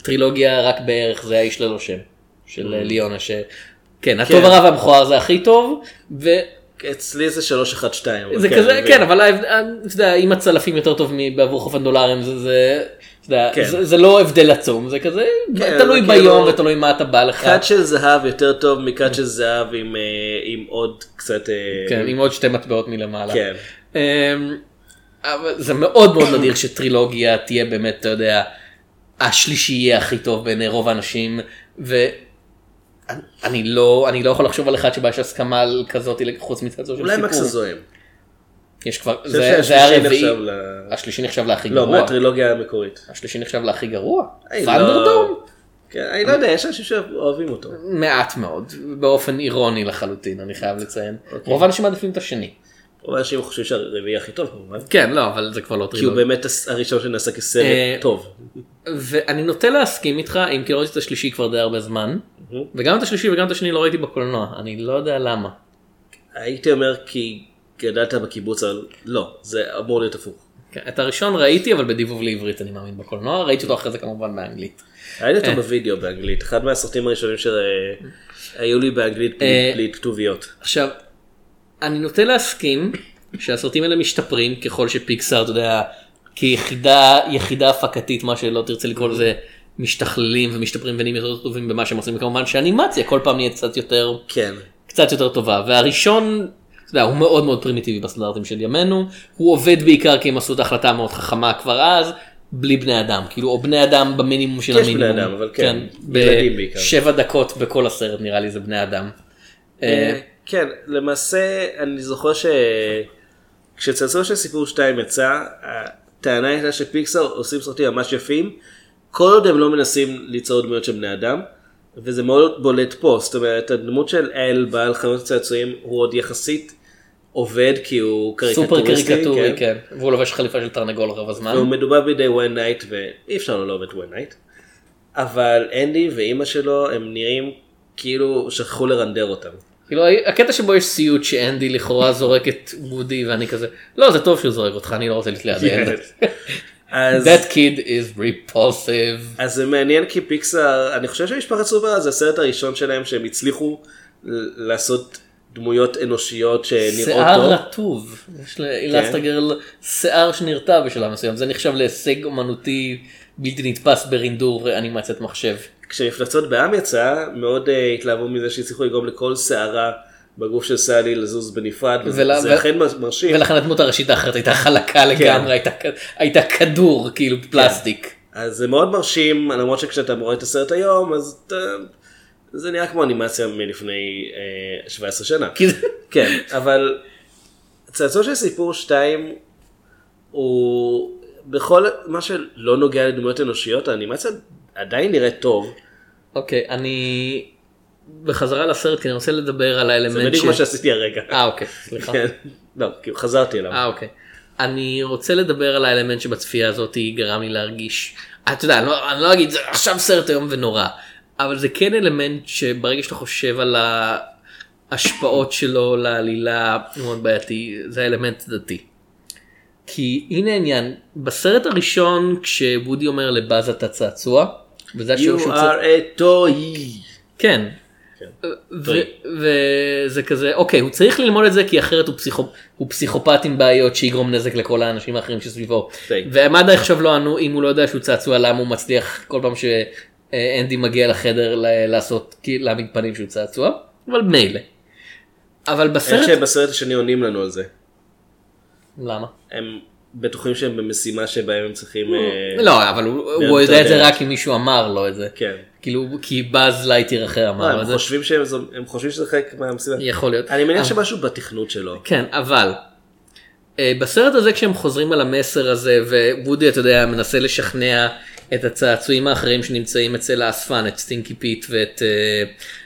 טרילוגיה רק בערך זה האיש ללא שם של אה, ליונה ש... כן, הטוב כן. הרע והמכוער זה הכי טוב, וזה אצלי זה 312. אבל כזה, אני כן. אבל ההבד- אתה יודע, אם הצלפים יותר טוב בעבור חופן דולרים זה, זה, יודע, כן. זה, זה לא הבדל עצום, זה כזה, כן, תלוי זה ביום כאילו- ותלוי מה אתה בא לך, כת של זהב יותר טוב מכת של זהב עם, אה, עם עוד קצת... אה, כן, עם עוד שתי מטבעות מלמעלה. כן. אמ, אבל זה מאוד מאוד נדיר שטרילוגיה תהיה באמת, אתה יודע, השלישי יהיה הכי טוב בעיני רוב האנשים, ואני לא, אני לא יכול לחשוב על אחד שבה יש הסכמה על כזאת חוץ מצד של אולי מקס סיפור. הזוהם. יש כבר, זה זה הרביעי, ל- השלישי נחשב להכי לא, גרוע, מהטרילוגיה המקורית. השלישי נחשב להכי גרוע, היי, פנדרדום, לא- כן, אני לא יודע, יש אנשים שאוהבים אותו. מעט מאוד, באופן אירוני לחלוטין, אני חייב לציין, אוקיי. רוב האנשים מעדיפים את השני, רוב האנשים חושבים שהרביעי הכי טוב כמובן. כן, לא, אבל זה כבר לא כי הוא טרילוגיה. באמת הראשון שנעשה כסרט אה, טוב. ואני נוטה להסכים איתך אם כי לא ראיתי את השלישי כבר די הרבה זמן וגם את השלישי וגם את השני לא ראיתי בקולנוע אני לא יודע למה. הייתי אומר כי גדלת בקיבוץ, אבל לא, זה אמור להיות הפוך. כן, את הראשון ראיתי אבל בדיבוב לעברית אני מאמין בקולנוע ראיתי אותו אחרי זה כמובן באנגלית. ראיתי אותו אה. בווידאו באנגלית, אחד מהסרטים הראשונים שהיו לי באנגלית בלי- אה. בלי כתוביות. עכשיו אני נוטה להסכים שהסרטים האלה משתפרים ככל שפיקסאר אתה יודע כיחידה יחידה הפקתית מה שלא תרצה לקרוא לזה משתכללים ומשתפרים ונהיים יותר טובים במה שהם עושים וכמובן שאנימציה כל פעם נהיית קצת יותר כן. קצת יותר טובה והראשון אתה יודע, הוא מאוד מאוד פרימיטיבי בסטנדרטים של ימינו הוא עובד בעיקר כי הם עשו את ההחלטה המאוד חכמה כבר אז בלי בני אדם כאילו או בני אדם במינימום של יש בני המינימום. אדם, אבל כן, ילדים בעיקר. בשבע דקות בכל הסרט נראה לי זה בני אדם. אה, כן, למעשה אני זוכר שכשצעצוע של סיפור 2 יצא, הטענה הייתה שפיקסאר עושים סרטים ממש יפים, כל עוד הם לא מנסים ליצור דמויות של בני אדם, וזה מאוד בולט פה, זאת אומרת הדמות של אל בעל חנות צעצועים הוא עוד יחסית עובד כי הוא סופר קריקטוריסטי, קריקטורי כן. כן והוא לובש חליפה של תרנגול רוב הזמן. והוא מדובר בידי ווין נייט ואי אפשר לא לאהוב את ווין נייט. אבל אנדי ואימא שלו הם נראים כאילו שכחו לרנדר אותם. כאילו הקטע שבו יש סיוט שאנדי לכאורה זורק את וודי ואני כזה לא זה טוב שהוא זורק אותך אני לא רוצה להיות ליד אז, That kid is repulsive. אז זה מעניין כי פיקסאר, אני חושב שמשפחת סופר זה הסרט הראשון שלהם שהם הצליחו לעשות דמויות אנושיות שנראות שיער טוב. רטוב, יש לאילסטגרל שיער שנרטב בשלב מסוים, זה נחשב להישג אומנותי בלתי נתפס ברינדור אנימציית מחשב. כשמפלצות בעם יצא, מאוד uh, התלהבו מזה שהצליחו לגרום לכל שערה בגוף של סלי לזוז בנפרד, וזה ולה- זה ו- אכן מרשים. ולכן הדמות הראשית האחרת הייתה חלקה לגמרי, הייתה הייתה כדור כאילו פלסטיק. אז זה מאוד מרשים, למרות שכשאתה רואה את הסרט היום, אז אתה... זה נראה כמו אנימציה מלפני אה, 17 שנה. כן, אבל צעצוע של סיפור 2 הוא בכל מה שלא נוגע לדמויות אנושיות האנימציה עדיין נראית טוב. אוקיי, אני בחזרה לסרט כי אני רוצה לדבר על האלמנט זה בדיוק מה שעשיתי הרגע. אה אוקיי, סליחה. כן. לא, כאילו חזרתי אליו. אה אוקיי. אני רוצה לדבר על האלמנט שבצפייה הזאת גרם לי להרגיש, אתה יודע, אני לא, אני לא אגיד זה עכשיו סרט איום ונורא, אבל זה כן אלמנט שברגע שאתה חושב על ההשפעות שלו לעלילה מאוד בעייתי, זה האלמנט דתי. כי הנה העניין, בסרט הראשון כשוודי אומר לבאז אתה צעצוע, וזה השיעור You שהוא are a toy. כן. ו- וזה כזה אוקיי הוא צריך ללמוד את זה כי אחרת הוא, פסיכופ... הוא פסיכופת עם בעיות שיגרום נזק לכל האנשים האחרים שסביבו. עד עכשיו לא ענו אם הוא לא יודע שהוא צעצוע למה הוא מצליח כל פעם שאנדי מגיע לחדר ל- לעשות להעמיד פנים שהוא צעצוע אבל מילא. אבל איך בסרט שבסרט השני עונים לנו על זה. למה? הם בטוחים שהם במשימה שבהם הם צריכים... אה, לא אבל הוא, יודע את זה. רק אם מישהו אמר לו את זה. כן. כאילו כי באז לייטייר אחר לא, אמר לו את הם. חושבים שהם חושבים שזה חלק מהמשימה. יכול להיות. אני מניח שמשהו בתכנות שלו. כן, אבל אה, בסרט הזה כשהם חוזרים על המסר הזה ווודי אתה יודע מנסה לשכנע את הצעצועים האחרים שנמצאים אצל האספן את סטינקי פיט ואת אה,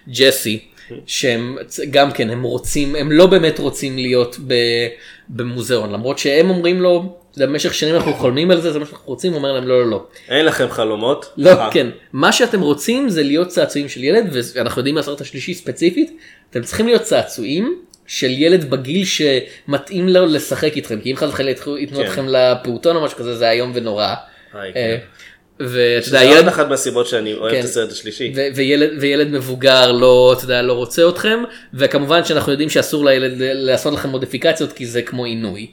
ג'סי שהם גם כן הם רוצים הם לא באמת רוצים להיות במוזיאון למרות שהם אומרים לו במשך שנים אנחנו חולמים על זה זה מה שאנחנו רוצים הוא אומר להם לא לא לא אין לכם חלומות? לא, אה. כן. מה שאתם רוצים זה להיות צעצועים של ילד, ואנחנו יודעים מהסרט השלישי ספציפית, אתם צריכים להיות צעצועים של ילד בגיל שמתאים לו לשחק איתכם, כי אם חס וחלילה ייתנו כן. אתכם לפעוטון או משהו כזה, זה איום ונורא. היי, אה, כן. ואתה יודע, ילד, אחת מהסיבות שאני אוהב כן. את הסרט השלישי. ו- וילד, וילד מבוגר לא, אתה יודע, לא רוצה אתכם, וכמובן שאנחנו יודעים שאסור לילד לעשות לכם מודיפיקציות, כי זה כמו עינוי.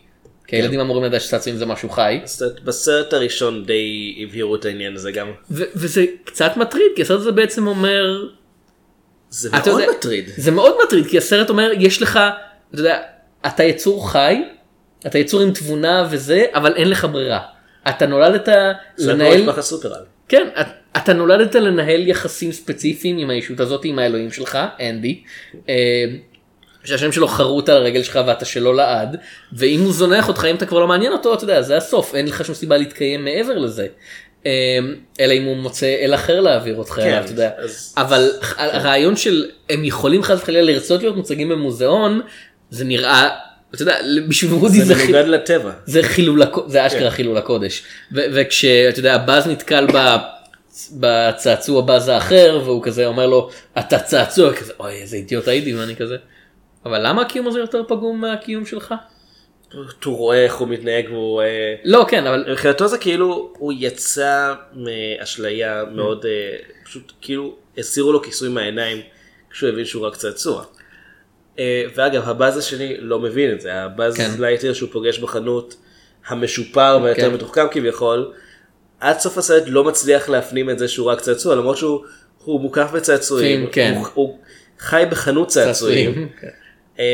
כי הילדים אמורים לדעת שצעצועים זה משהו חי. בסרט- בסרט הראשון די הבהירו את העניין הזה גם. ו- וזה קצת מטריד, כי הסרט הזה בעצם אומר, זה מאוד יודע- מטריד. זה מאוד מטריד כי הסרט אומר יש לך אתה יודע אתה יצור חי אתה יצור עם תבונה וזה אבל אין לך ברירה. אתה נולדת זה כמו לנהל. כן את- אתה נולדת לנהל יחסים ספציפיים עם הישות הזאת עם האלוהים שלך אנדי. שהשם שלו חרוט על הרגל שלך ואתה שלו לעד ואם הוא זונח אותך אם אתה כבר לא מעניין אותו אתה יודע זה הסוף אין לך שום סיבה להתקיים מעבר לזה. אה, אלא אם הוא מוצא אל אחר להעביר אותך כן, אליו אתה יודע. אז- אבל הרעיון של הם יכולים חס וחלילה לרצות להיות מוצגים במוזיאון זה נראה אתה יודע בשביל וודי זה זה חיל- מנוגד לטבע. זה חילול זה אשכרה כן. חילול הקודש וכשאתה יודע באז נתקל ב- בצעצוע באז האחר והוא כזה אומר לו אתה צעצוע כזה אוי איזה אידיוט הייתי ואני כזה. אבל למה הקיום הזה יותר פגום מהקיום שלך? הוא רואה איך הוא מתנהג והוא... אה, לא כן אבל מבחינתו זה כאילו הוא יצא מאשליה מאוד אה, פשוט כאילו הסירו לו כיסוי מהעיניים כשהוא הבין שהוא רק צעצוע. אה, ואגב הבאז השני לא מבין את זה הבאז כן. לייטייר שהוא פוגש בחנות המשופר והיותר כן. מתוחכם כביכול. עד סוף הסרט לא מצליח להפנים את זה שהוא רק צעצוע למרות שהוא הוא מוקף בצעצועים כן. הוא, הוא חי בחנות צעצועים. כן. אה,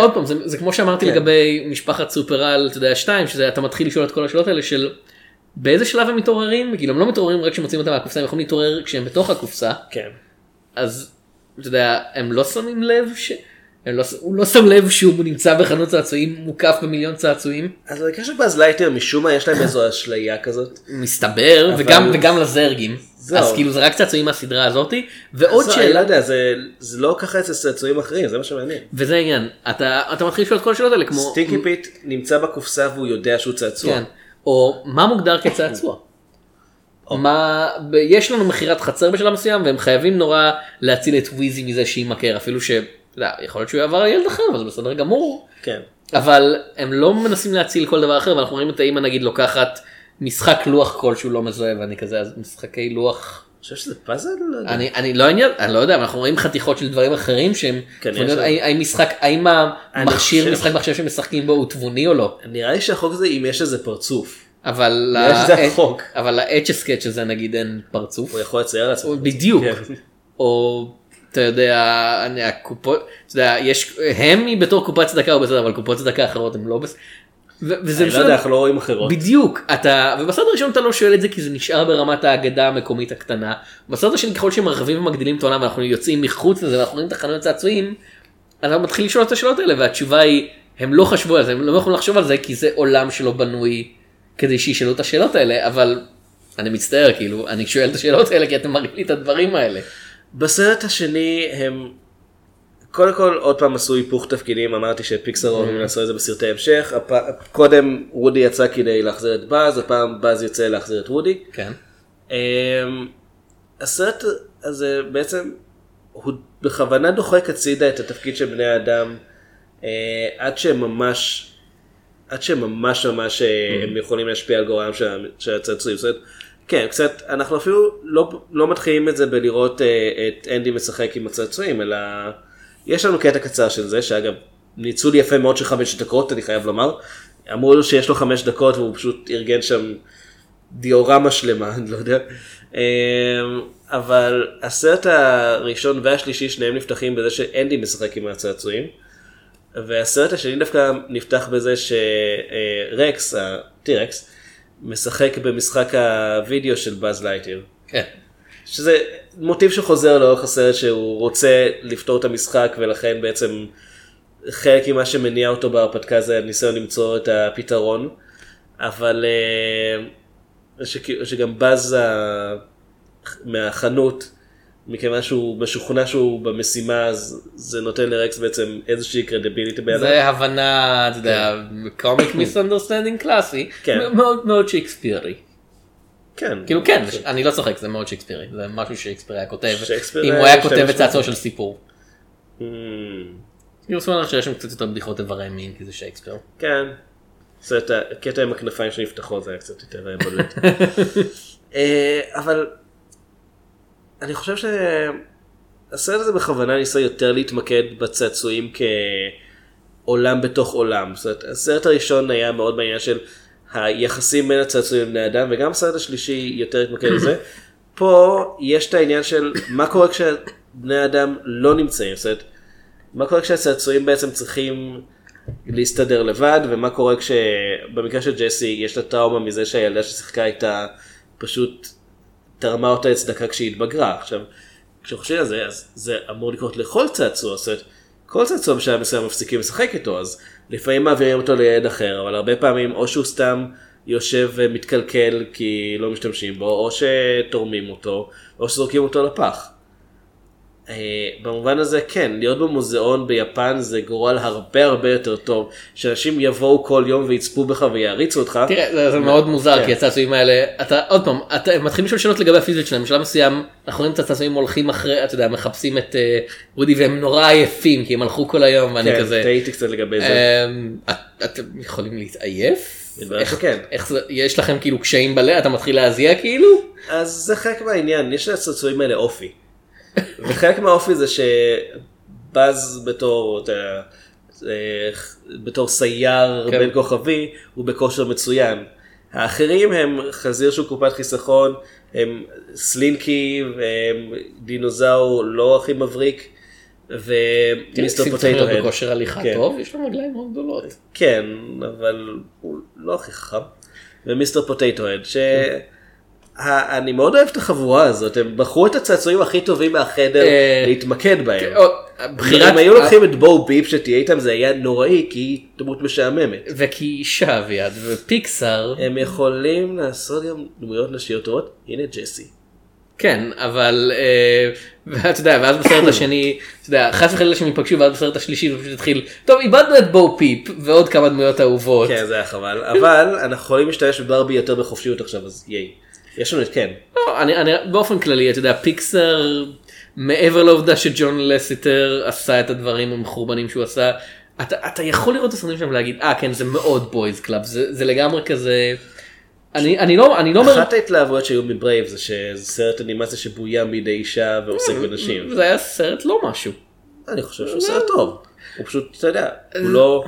עוד פעם זה, זה כמו שאמרתי כן. לגבי משפחת סופרל אתה יודע שתיים שזה אתה מתחיל לשאול את כל השאלות האלה של באיזה שלב הם מתעוררים כאילו הם לא מתעוררים רק כשמוצאים אותם מהקופסה הם יכולים להתעורר כשהם בתוך הקופסה כן. אז אתה יודע הם לא שמים לב ש... לא, הוא לא שם לב שהוא נמצא בחנות צעצועים מוקף במיליון צעצועים אז במקרה של באז לייטייר משום מה יש להם איזו אשליה כזאת. מסתבר אבל- וגם וגם לזורגים זהו. אז כאילו זה רק צעצועים מהסדרה הזאתי ועוד אז אני לא שאלה יודע, זה, זה לא ככה אצל צעצועים אחרים, זה מה שמעניין. וזה העניין אתה אתה מתחיל לשאול את כל השאלות האלה כמו סטינקי פיט נמצא בקופסה והוא יודע שהוא צעצוע. כן. או מה מוגדר כצעצוע. מה ב- יש לנו מכירת חצר בשלב מסוים והם חייבים נורא להציל את וויזי מזה שיימכר אפילו ש... יודע, יכול להיות שהוא יעבר על ילד אחר אבל זה בסדר גמור כן. אבל הם לא מנסים להציל כל דבר אחר ואנחנו רואים את האמא נגיד לוקחת משחק לוח כלשהו לא מזוהה ואני כזה אז משחקי לוח אני חושב שזה פאזל? לא. אני אני לא עניין אני לא יודע אנחנו רואים חתיכות של דברים אחרים שהם כן. האם משחק האם המכשיר משחק מחשב שמשחקים בו הוא תבוני או לא. נראה לי שהחוק הזה אם יש לזה פרצוף. אבל החוק. אבל לאץ' הסקץ' הזה נגיד אין פרצוף. הוא יכול לצייר לעצמו. בדיוק. כן. או אתה יודע אני- הקופות אתה יודע יש הם בתור קופת צדקה או בסדר אבל קופות צדקה אחרות הם לא בסדר. וזה אני לא פשוט- יודע, אנחנו לא רואים אחרות. בדיוק אתה ובסרט הראשון אתה לא שואל את זה כי זה נשאר ברמת האגדה המקומית הקטנה. בסרט השני ככל שמרחיבים ומגדילים את העולם ואנחנו יוצאים מחוץ לזה ואנחנו רואים את החנויות צעצועים. אתה מתחיל לשאול את השאלות האלה והתשובה היא הם לא חשבו על זה הם לא יכולים לחשוב על זה כי זה עולם שלא בנוי כדי שישאלו את השאלות האלה, אבל אני מצטער, כאילו, אני שואל את השאלות האלה כי אתם מראים לי את הדברים האלה. בסרט השני הם קודם כל עוד פעם עשו היפוך תפקידים אמרתי שפיקסר אוהבים לעשות את זה בסרטי המשך הפ... קודם וודי יצא כדי להחזיר את באז הפעם באז יוצא להחזיר את וודי. כן. אמ, הסרט הזה בעצם הוא בכוונה דוחק הצידה את התפקיד של בני האדם אה, עד שהם ממש עד שממש ממש אה, הם יכולים להשפיע על גורלם של ה- של הצעצועים. זאת אומרת, כן, קצת, אנחנו אפילו לא, לא מתחילים את זה בלראות אה, את אנדי משחק עם הצעצועים, אלא יש לנו קטע קצר של זה, שאגב, ניצול יפה מאוד של חמש דקות, אני חייב לומר. אמרו לו שיש לו חמש דקות והוא פשוט ארגן שם דיורמה שלמה, אני לא יודע. אמ, אבל הסרט הראשון והשלישי שניהם נפתחים בזה שאנדי משחק עם הצעצועים. והסרט השני דווקא נפתח בזה שרקס, הטירקס, משחק במשחק הוידאו של באז לייטיר. כן. שזה מוטיב שחוזר לאורך הסרט שהוא רוצה לפתור את המשחק ולכן בעצם חלק ממה שמניע אותו בהרפתקה זה הניסיון למצוא את הפתרון. אבל אה, שגם באז ה- מהחנות מכיוון שהוא משוכנע שהוא במשימה אז זה נותן לרקס בעצם איזושהי credibility בידיו. זה הבנה, אתה יודע, comic misunderstanding קלאסי. מאוד מאוד שייקספירי. כן. כאילו כן, זה- אני לא צוחק, זה מאוד שייקספירי, זה משהו שייקספיר היה כותב, אם הוא היה כותב את צעצוע. של סיפור. Mm, אני רוצה לומר שיש שם קצת יותר בדיחות איברי מין, כי זה שייקספיר. כן. זה את הקטע עם הכנפיים שנפתחו זה היה קצת יותר אה, בולט. אה, אבל אני חושב שהסרט הזה בכוונה ניסה יותר להתמקד בצעצועים כעולם בתוך עולם. זאת אומרת, הסרט הראשון היה מאוד בעניין של היחסים בין הצעצועים לבני אדם וגם הסרט השלישי יותר התמקד בזה. פה יש את העניין של מה קורה כשבני אדם לא נמצאים. זאת אומרת, מה קורה כשהצעצועים בעצם צריכים להסתדר לבד ומה קורה כשבמקרה של ג'סי יש לה טראומה מזה שהילדה ששיחקה איתה פשוט תרמה אותה לצדקה כשהיא התבגרה. עכשיו, כשחושבים על זה אז זה אמור לקרות לכל צעצוע, זאת אומרת, כל צעצוע בשלב מסוים מפסיקים לשחק איתו אז לפעמים מעבירים אותו לילד אחר אבל הרבה פעמים או שהוא סתם יושב ומתקלקל כי לא משתמשים בו או שתורמים אותו או שזורקים אותו לפח. אה, במובן הזה כן, להיות במוזיאון ביפן זה גורל הרבה הרבה יותר טוב, שאנשים יבואו כל יום ויצפו בך ויעריצו אותך. תראה, זה, זה מאוד מוזר כן. כי הצעצועים האלה, אתה עוד פעם, אתה הם מתחילים לשאול שאלות לגבי הפיזיות שלהם, בשלב מסוים אנחנו רואים את הצעצועים הולכים אחרי, אתה יודע, מחפשים את אה, וודי והם נורא עייפים כי הם הלכו כל היום ואני כן, כזה, טעיתי קצת לגבי זה. אמ, את- אתם יכולים להתעייף? איך- שכן. איך זה, יש לכם כאילו קשיים בלב, אתה מתחיל להזיע כאילו? אז זה חלק מהעניין, יש לצעצועים האלה אופי. וחלק מהאופי זה שבאז בתור, אתה יודע, אה, בתור סייר כן. בין כוכבי, הוא בכושר מצוין. האחרים הם חזיר שהוא קופת חיסכון, הם סלינקי, והם דינוזאור לא הכי מבריק, ומיסטר שים צריך להיות פוטטו בכושר הליכה טוב, יש לו רגליים מאוד גדולות. כן, אבל הוא לא הכי חכם. ומיסטר פוטייטו הד, ש... אני מאוד אוהב את החבורה הזאת, הם בחרו את הצעצועים הכי טובים מהחדר אה, להתמקד בהם. או, בחירת- אם היו לוקחים את בו פיפ שתהיה איתם זה היה נוראי כי היא דמות משעממת. וכי אישה אבל ופיקסאר, הם יכולים לעשות גם דמויות נשיות טובות, הנה ג'סי. כן, אבל אה, ואתה יודע, ואז בסרט השני, אתה יודע, חס וחלילה שהם ייפגשו ואז בסרט השלישי זה פשוט התחיל, טוב איבדנו את בו פיפ ועוד כמה דמויות אהובות. כן זה היה חבל, אבל אנחנו יכולים להשתמש בברבי יותר בחופשיות עכשיו אז יאיי. יש לנו את כן. לא, אני, אני באופן כללי אתה יודע פיקסאר מעבר לעובדה שג'ון לסטר עשה את הדברים המחורבנים שהוא עשה אתה, אתה יכול לראות את הסרטים שלהם ולהגיד אה כן זה מאוד boys' club זה, זה לגמרי כזה אני, אני לא אני לא אומר אחת ההתלהבויות שהיו מ Brave זה שזה סרט אנימציה שבוים בידי אישה ועוסק בנשים. זה היה סרט לא משהו. אני חושב שהוא סרט טוב. הוא פשוט, אתה יודע, הוא לא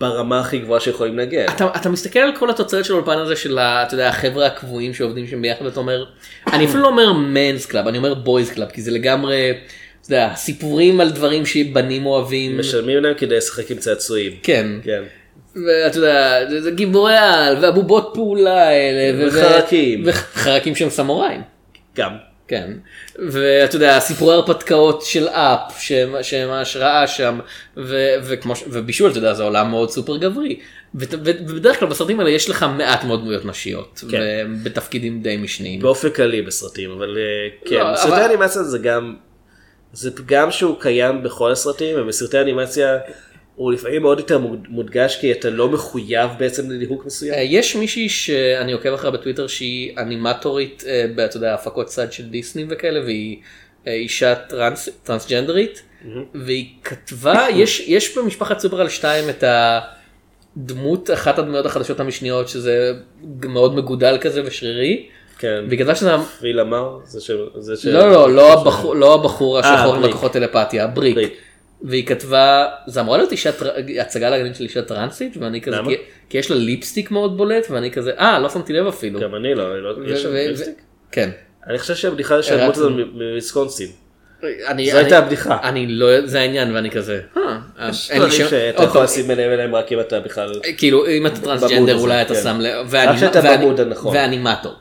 ברמה הכי גבוהה שיכולים להגיע. אתה, אתה מסתכל על כל התוצרת של האולפן הזה של אתה יודע, החבר'ה הקבועים שעובדים שם ביחד ואתה אומר אני אפילו לא אומר men's club אני אומר boys' club כי זה לגמרי אתה יודע, סיפורים על דברים שבנים אוהבים משלמים להם כדי לשחק עם צעצועים. כן כן. ואתה יודע זה- זה גיבורי על והבובות פעולה האלה וחרקים. וחרקים שהם סמוראים. גם. כן, ואתה יודע, סיפורי הרפתקאות של אפ, שהם, שהם ההשראה שם, ו, וכמו, ובישול, אתה יודע, זה עולם מאוד סופר גברי. ובדרך כלל בסרטים האלה יש לך מעט מאוד דמויות נשיות, כן. בתפקידים די משניים. באופן כללי בסרטים, אבל אה, כן, לא, בסרטי אבל- אנימציה זה גם, זה פגם שהוא קיים בכל הסרטים, ובסרטי אנימציה הוא לפעמים מאוד יותר מוד- מודגש כי אתה לא מחויב בעצם לליהוק מסוים. אה, יש מישהי שאני עוקב אחריה בטוויטר שהיא אנימטורית, אה, אתה יודע, הפקות צד של דיסני וכאלה, והיא אה, אישה טרנס, טרנסג'נדרית, והיא כתבה, יש, יש במשפחת סופרל 2 את הדמות, אחת הדמויות החדשות המשניות, שזה מאוד מגודל כזה ושרירי, כן. והיא כתבה שזה... ויל אמר? זה ש... זה ש... לא, לא, לא הבחור, לא הבחור השחור עם בריק. לקוחות טלפתיה, בריק. והיא כתבה, זה אמורה להיות אישה, הצגה להגנית של אישה טרנסית, ואני כזה, למה? כי, כי יש לה ליפסטיק מאוד בולט, ואני כזה, אה, לא שמתי לב אפילו. גם אני לא, לא... יש ו- ליפסטיק? כן. אני חושב שהבדיחה היא שהדמות. הזאת מוויסקונסין. זו הייתה הבדיחה. אני לא, זה העניין, ואני כזה, יש אין לי דברים שם- שאתה עוד יכול לשים אליהם אליהם רק אם אתה בכלל... כאילו, אם אתה טרנסג'נדר אולי אתה כן. שם לב, רק ואני- שאתה. ואנימטור.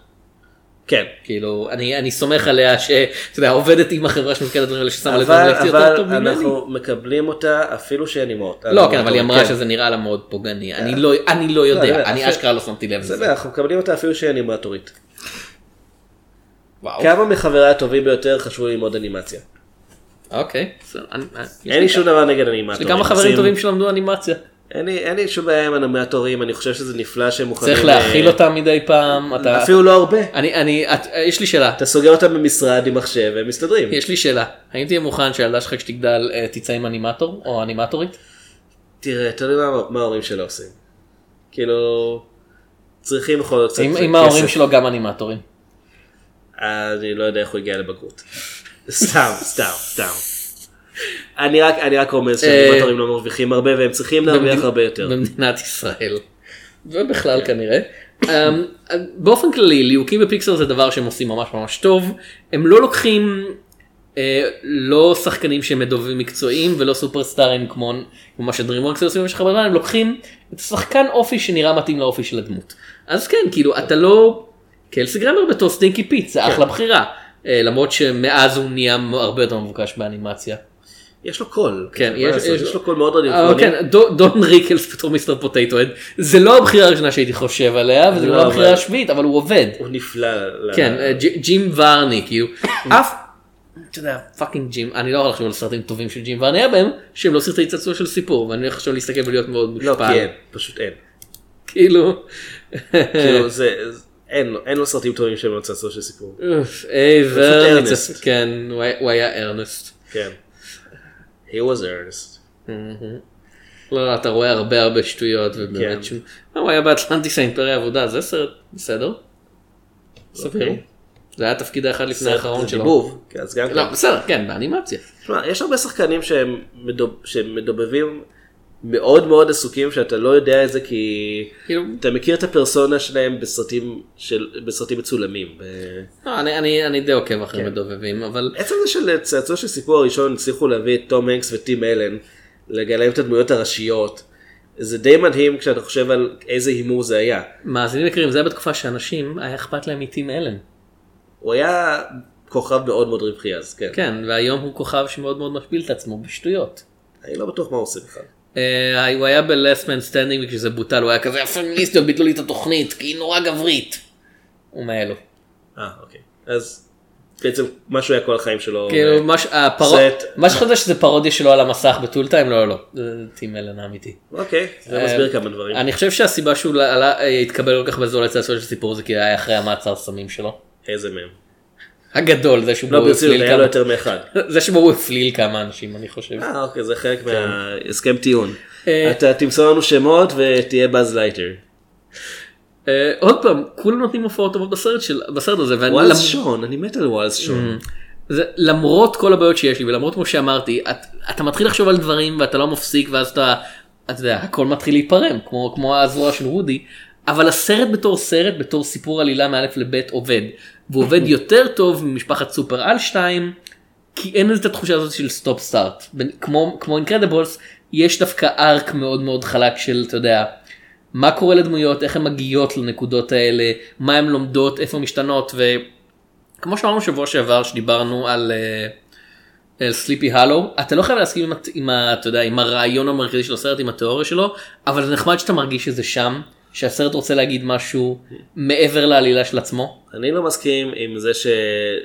כן. כאילו, אני אני סומך עליה שאתה יודע, עובדת עם החברה שמפקדת הדברים האלה ששמה לב אבל, יותר טוב אבל ממני. אנחנו מקבלים אותה אפילו שאין אימהות. לא, כן, אבל היא אמרה שזה נראה לה מאוד פוגעני. אני לא- אני לא יודע, אני אשכרה לא שמתי לב בסדר, לזה. אנחנו מקבלים אותה אפילו שהיא אנימטורית. וואו. כמה מחבריי הטובים ביותר חשבו ללמוד אנימציה. אוקיי. בסדר, אין לי שום דבר נגד אנימטורים. יש לי כמה חברים טובים שלמדו אנימציה. אין לי- אין לי שום בעיה עם אנימטורים, אני חושב שזה נפלא שהם מוכנים... צריך ל- להכיל אותם מדי פעם. אתה- אפילו לא הרבה. אני, אני, את, יש לי שאלה. אתה סוגר אותם במשרד עם מחשב והם מסתדרים. יש לי שאלה. האם תהיה מוכן שהילדה שלך כשתגדל אה, תצא עם אנימטור או אנימטורית? תראה, תלוי מה- מה ההורים שלו עושים. כאילו, צריכים בכל זאת קצת אם כסף. אם ההורים שלו גם אנימטורים. אני לא יודע איך הוא הגיע לבגרות. סתם, סתם, סתם. אני רק, אני רק רומז שאנימטורים לא מרוויחים הרבה והם צריכים להרוויח הרבה יותר. במדינת ישראל. ובכלל כנראה. אמ, באופן כללי ליהוקים בפיקסאר זה דבר שהם עושים ממש ממש טוב. הם לא לוקחים אה, לא שחקנים שהם מדובבים מקצועיים ולא סופרסטארים כמו כמו מה שדרימוורקס עושים במשך הרבה זמן, הם לוקחים את השחקן אופי שנראה מתאים לאופי של הדמות. אז כן כאילו אתה לא קלסי גראמר בתור סטינקי פיט זה אחלה בחירה. אה, למרות שמאז הוא נהיה הרבה יותר מבוקש באנימציה. יש לו קול. כן, יש? יש, יש לו קול מאוד אבל רדיופוני. כן, דו- דון ריקלס בתור מיסטר פוטייטו הד, זה לא הבחירה הראשונה שהייתי חושב עליה, וזה לא, לא הבחירה אבל- השביעית, אבל הוא עובד. הוא נפלא. כן, אה, ג'ים וארני, כאילו, אף, אתה יודע, fucking ג'ים, אני לא יכול לחשוב על סרטים טובים של ג'ים וארני היה בהם, שהם לא סרטי צעצוע של סיפור, ואני הולך עכשיו להסתכל ולהיות מאוד לא, מושפע. כי אין, פשוט אין. כאילו, כאילו, זה, אין לו- אין לו סרטים טובים שהם לא צעצוע של סיפור. אוף, היי פשוט וארני, ארנסט. צפ- כן, הוא היה ארנסט. כן. He was earnest. לא, אתה רואה הרבה הרבה שטויות, כן. ובאמת שהוא, אה, הוא היה באטלנטיס האימפריה העבודה, זה סרט בסדר. סביר. אוקיי. זה היה התפקיד האחד לפני האחרון שלו. דיבוב, כן, אז גם לא, כן. בסדר, כן, באנימציה. תשמע, יש הרבה שחקנים שהם מדובבים מאוד מאוד עסוקים שאתה לא יודע את זה כי כאילו- אתה מכיר את הפרסונה שלהם בסרטים, של, בסרטים מצולמים. ב- לא, אני- אני אני די עוקב אחרי כן. מדובבים, אבל עצם זה של צעצוע של סיפור הראשון הצליחו להביא את תום הנקס וטים אלן, לגלם את הדמויות הראשיות. זה די מדהים כשאתה חושב על איזה הימור זה היה. מאזינים יקרים, זה היה בתקופה שאנשים, היה אכפת להם מטים אלן. הוא היה כוכב מאוד מאוד רווחי אז, כן. כן, והיום הוא כוכב שמאוד מאוד משפיל את עצמו בשטויות. אני לא בטוח מה הוא עושה בכלל. אה, הוא היה ב-less man standing וכשזה בוטל הוא היה כזה הפמיניסטיות ביטלו לי את התוכנית כי היא נורא גברית. הוא מאלו. אה, אוקיי. אז בעצם מה שהוא היה כל החיים שלו. כאילו אה, מה סרט- מה שחשבת שזה פרודיה שלו על המסך ב Tool Time לא לא זה טים אלן האמיתי. אוקיי, זה אה, מסביר כמה דברים. אני חושב שהסיבה שהוא אה, התקבל כל כך בזול לצעצוע של סיפור זה כי היה אחרי המעצר סמים שלו. איזה מהם. הגדול זה שבו לא הוא הפליל כמה יותר מאחד. זה שבו הוא הפליל כמה אנשים אני חושב. אה, אוקיי, זה חלק מההסכם טיעון. אה, אתה תמסור לנו שמות ותהיה באז לייטייר. אה, עוד פעם כולם נותנים הופעות טובות בסרט של בסרט הזה. ואני- וואלאס למ- שון, אני מת על וואלאס שון. זה למרות כל הבעיות שיש לי ולמרות כמו שאמרתי את, אתה מתחיל לחשוב על דברים ואתה לא מפסיק ואז אתה, אתה יודע, הכל מתחיל להיפרם כמו כמו הזרוע של וודי אבל הסרט בתור סרט בתור סיפור עלילה מאלף לבית עובד והוא עובד יותר טוב ממשפחת סופר על 2 כי אין את התחושה הזאת של stop start כמו כמו Incredibles יש דווקא arc מאוד מאוד חלק של אתה יודע. מה קורה לדמויות איך הן מגיעות לנקודות האלה מה הן לומדות איפה משתנות. ו... כמו שאמרנו שבוע שעבר שדיברנו על סליפי הלו אתה לא חייב להסכים עם, עם, אתה יודע, עם הרעיון המרכזי של הסרט עם התיאוריה שלו אבל זה נחמד שאתה מרגיש שזה שם שהסרט רוצה להגיד משהו מעבר לעלילה של עצמו. אני לא מסכים עם זה ש...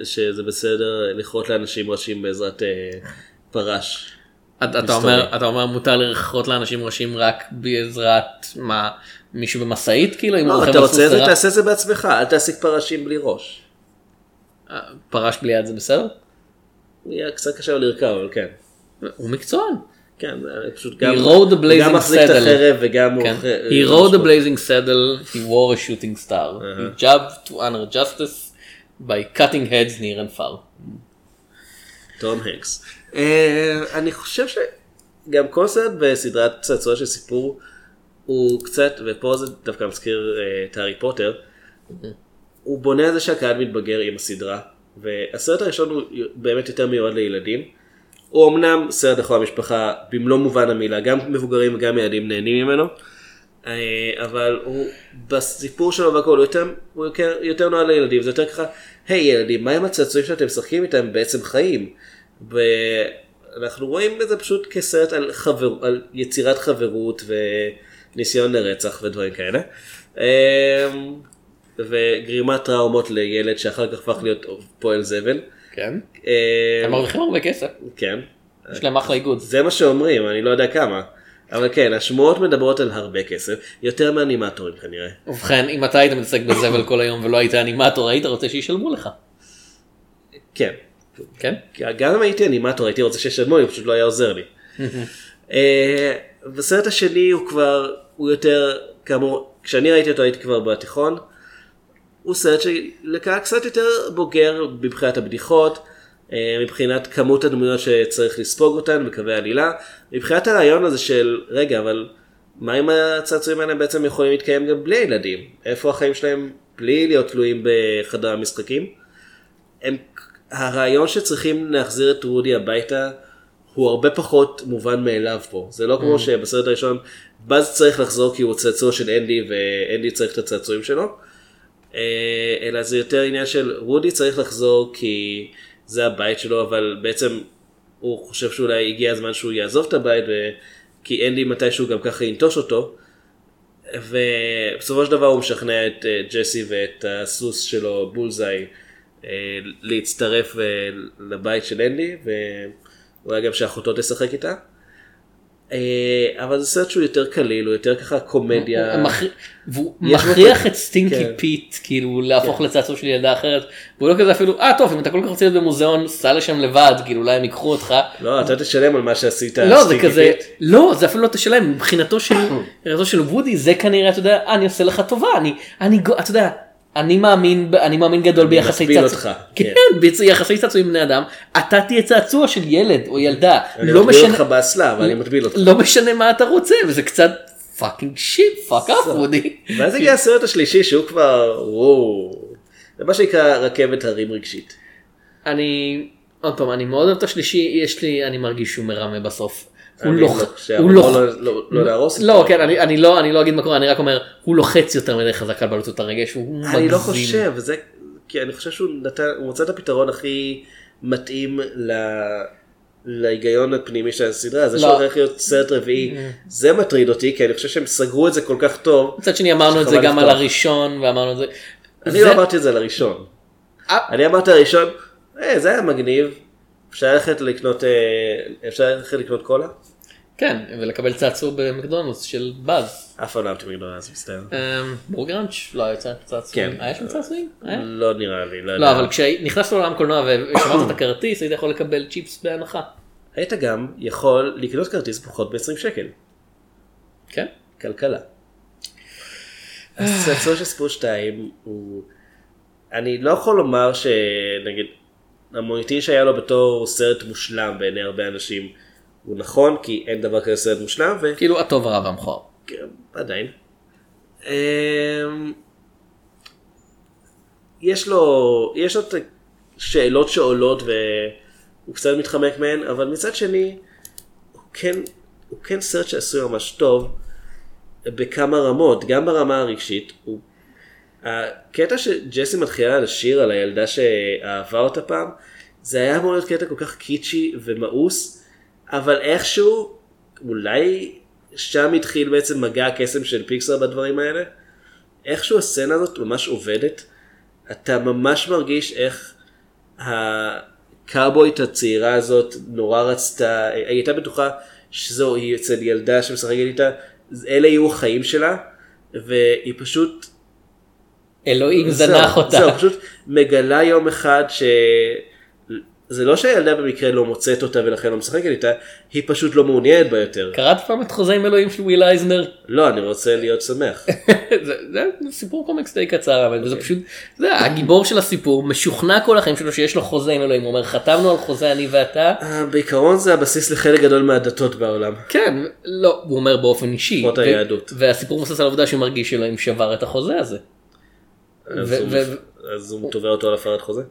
שזה בסדר לכרות לאנשים ראשים בעזרת אה, פרש. אתה, אתה. אומר אתה אומר מותר לרחוט לאנשים ראשים רק בעזרת מה מישהו במשאית כאילו אם לא, אתה רוצה את זה תעשה זה בעצמך אל תעסיק פרשים בלי ראש. רק- פרש בלי יד זה בסדר? יהיה קצת קשה לו לרכב אבל כן. הוא מקצוען. כן, זה פשוט גם, He rode the הוא blazing גם מחזיק את. החרב וגם הוא כן. He rode the blazing saddle, he wore a shooting star. He jabbed to honor justice by cutting heads near and far. תום הנקס. אה, אני חושב שגם כל סרט בסדרת צעצוע של סיפור הוא קצת, ופה זה דווקא מזכיר אה, את הארי פוטר, הוא בונה על זה שהקהל מתבגר עם הסדרה, והסרט הראשון הוא באמת יותר מיועד לילדים. הוא אמנם סרט לכל המשפחה במלוא מובן המילה, גם מבוגרים וגם ילדים נהנים ממנו, אה, אבל הוא בסיפור שלו והכל הוא יותר, הוא יותר, יותר נועד לילדים, זה יותר ככה, היי ילדים, מה עם הצעצועים שאתם משחקים איתם בעצם חיים? ואנחנו רואים את זה פשוט כסרט על, חבר, על יצירת חברות וניסיון לרצח ודברים כאלה. אה, וגרימת טראומות לילד שאחר כך הפך להיות פועל זבל. כן. אה, הם מרוויחים הרבה כסף. כן. יש להם אחלה איגוד. זה מה שאומרים, אני לא יודע כמה. אבל כן, השמועות מדברות על הרבה כסף, יותר מאנימטורים כנראה. ובכן, אם אתה היית מתעסק בזבל כל היום ולא היית אנימטור, היית רוצה שישלמו לך. כן. כן? כי גם אם הייתי אנימטור הייתי רוצה שישלמו לי, פשוט לא היה עוזר לי. אה, בסרט השני הוא כבר, הוא יותר, כאמור, כשאני ראיתי אותו הייתי כבר בתיכון. הוא סרט שלקהל קצת יותר בוגר מבחינת הבדיחות, אה, מבחינת כמות הדמויות שצריך לספוג אותן בקווי העלילה, מבחינת הרעיון הזה של רגע אבל מה אם הצעצועים האלה בעצם יכולים להתקיים גם בלי ילדים? איפה החיים שלהם בלי להיות תלויים בחדר המשחקים? הם, הרעיון שצריכים להחזיר את רודי הביתה הוא הרבה פחות מובן מאליו פה. זה לא כמו Mm. שבסרט הראשון באז צריך לחזור כי הוא צעצוע של אנדי ואנדי צריך את הצעצועים שלו. אה, אלא זה יותר עניין של רודי צריך לחזור כי זה הבית שלו אבל בעצם הוא חושב שאולי הגיע הזמן שהוא יעזוב את הבית. כי אנדי מתישהו גם ככה ינטוש אותו. ובסופו של דבר הוא משכנע את אה, ג'סי ואת הסוס שלו בולזאי אה, להצטרף לבית של אנדי ואולי גם שאחותו תשחק איתה. אה, אבל זה סרט שהוא יותר קליל, הוא יותר ככה קומדיה. והוא מכריח את סטינקי כן. פיט כאילו להפוך לצעצוע של ילדה אחרת והוא לא כזה אפילו אה טוב אם אתה כל כך רוצה להיות במוזיאון סע לשם לבד כאילו אולי הם ייקחו אותך. לא, אתה תשלם על מה שעשית. לא זה סטינקי פיט. לא זה אפילו לא תשלם מבחינתו של וודי זה כנראה אתה יודע אני עושה לך טובה אני אתה יודע אני מאמין אני מאמין גדול ביחסי צעצוע. אותך, כן ביחסי צעצוע עם בני אדם אתה תהיה צעצוע של ילד או ילדה אני לא מטביל משנה אותך באסלה, אבל אני מטביל אותך. לא משנה מה אתה רוצה וזה קצת fucking shit fucked up וודי. ואז הגיע הסרט השלישי שהוא כבר, וואו, זה מה שנקרא רכבת הרים רגשית. אני עוד פעם אני מאוד אוהב את השלישי יש לי אני מרגיש שהוא מרמה בסוף. הוא אני לוח- לא- הוא שהמקור לוח- לא- לא- לא להרוס לא. כן אני לא אני לא אגיד מה קורה אני רק אומר הוא לוחץ יותר מדי חזק על בלוטות הרגש הוא אני לא מגזים. חושב, זה, כי אני חושב שהוא נתן, הוא מצא את הפתרון הכי מתאים ל... להיגיון הפנימי של הסדרה, זה לא. שהוא הולך להיות סרט רביעי, זה מטריד אותי, כי אני חושב שהם סגרו את זה כל כך טוב. מצד שני אמרנו את זה גם על. הראשון ואמרנו את זה. אני לא אמרתי את זה על הראשון. אני אמרתי על הראשון, "אה, זה היה מגניב, אפשר ללכת לקנות, אה, אפשר ללכת לקנות קולה? כן ולקבל צעצוע במקדונלדס של באז. אף פעם לא אהבתי מקדונלדס, מצטער. אמ, בורגראנץ' לא יצא צעצועים. כן. היה שם צעצועים? היה? לא נראה לי, לא יודע. לא אבל כשנכנסת לעולם קולנוע ושמרת את הכרטיס היית יכול לקבל צ'יפס בהנחה. היית גם יכול לקנות כרטיס פחות ב-20 שקל. כן. כלכלה. הצעצוע של ספור 2 הוא... אני לא יכול לומר שנגיד המוניטין שהיה לו בתור סרט מושלם בעיני הרבה אנשים הוא נכון כי אין דבר כזה סרט מושלם ו... כאילו הטוב הרע והמכוער. כן, עדיין. אמ, יש לו, יש לו את שאלות שעולות והוא קצת מתחמק מהן, אבל מצד שני, הוא כן, הוא כן סרט שעשוי ממש טוב בכמה רמות, גם ברמה הרגשית, הוא, הקטע שג'סי מתחילה לשיר על הילדה שאהבה אותה פעם, זה היה אמור להיות קטע כל כך קיטשי ומאוס, אבל איכשהו, אולי שם התחיל בעצם מגע הקסם של פיקסאר בדברים האלה. איכשהו הסצנה הזאת ממש עובדת. אתה ממש מרגיש איך הקאובוית הצעירה הזאת נורא רצתה, היא הייתה בטוחה שזו היא אצל ילדה שמשחקת איתה, אלה יהיו החיים שלה, והיא פשוט אלוהים זנח אותה. זהו, פשוט מגלה יום אחד ש... זה לא שהילדה במקרה לא מוצאת אותה ולכן לא משחקת איתה, היא פשוט לא מעוניינת בה יותר. קראת פעם את חוזה עם אלוהים של וויל אייזנר? לא, אני רוצה להיות שמח. זה, זה סיפור קומיקס די קצר אבל זה פשוט זה הגיבור של הסיפור משוכנע כל החיים שלו שיש לו חוזה עם אלוהים הוא אומר חתמנו על חוזה אני ואתה אה, בעיקרון זה הבסיס לחלק גדול מהדתות בעולם. כן לא הוא אומר באופן אישי לפחות היהדות. והסיפור מבוסס על העובדה שהוא מרגיש שאלוהים שבר את החוזה הזה. אז הוא- תובע אותו על הפרת חוזה?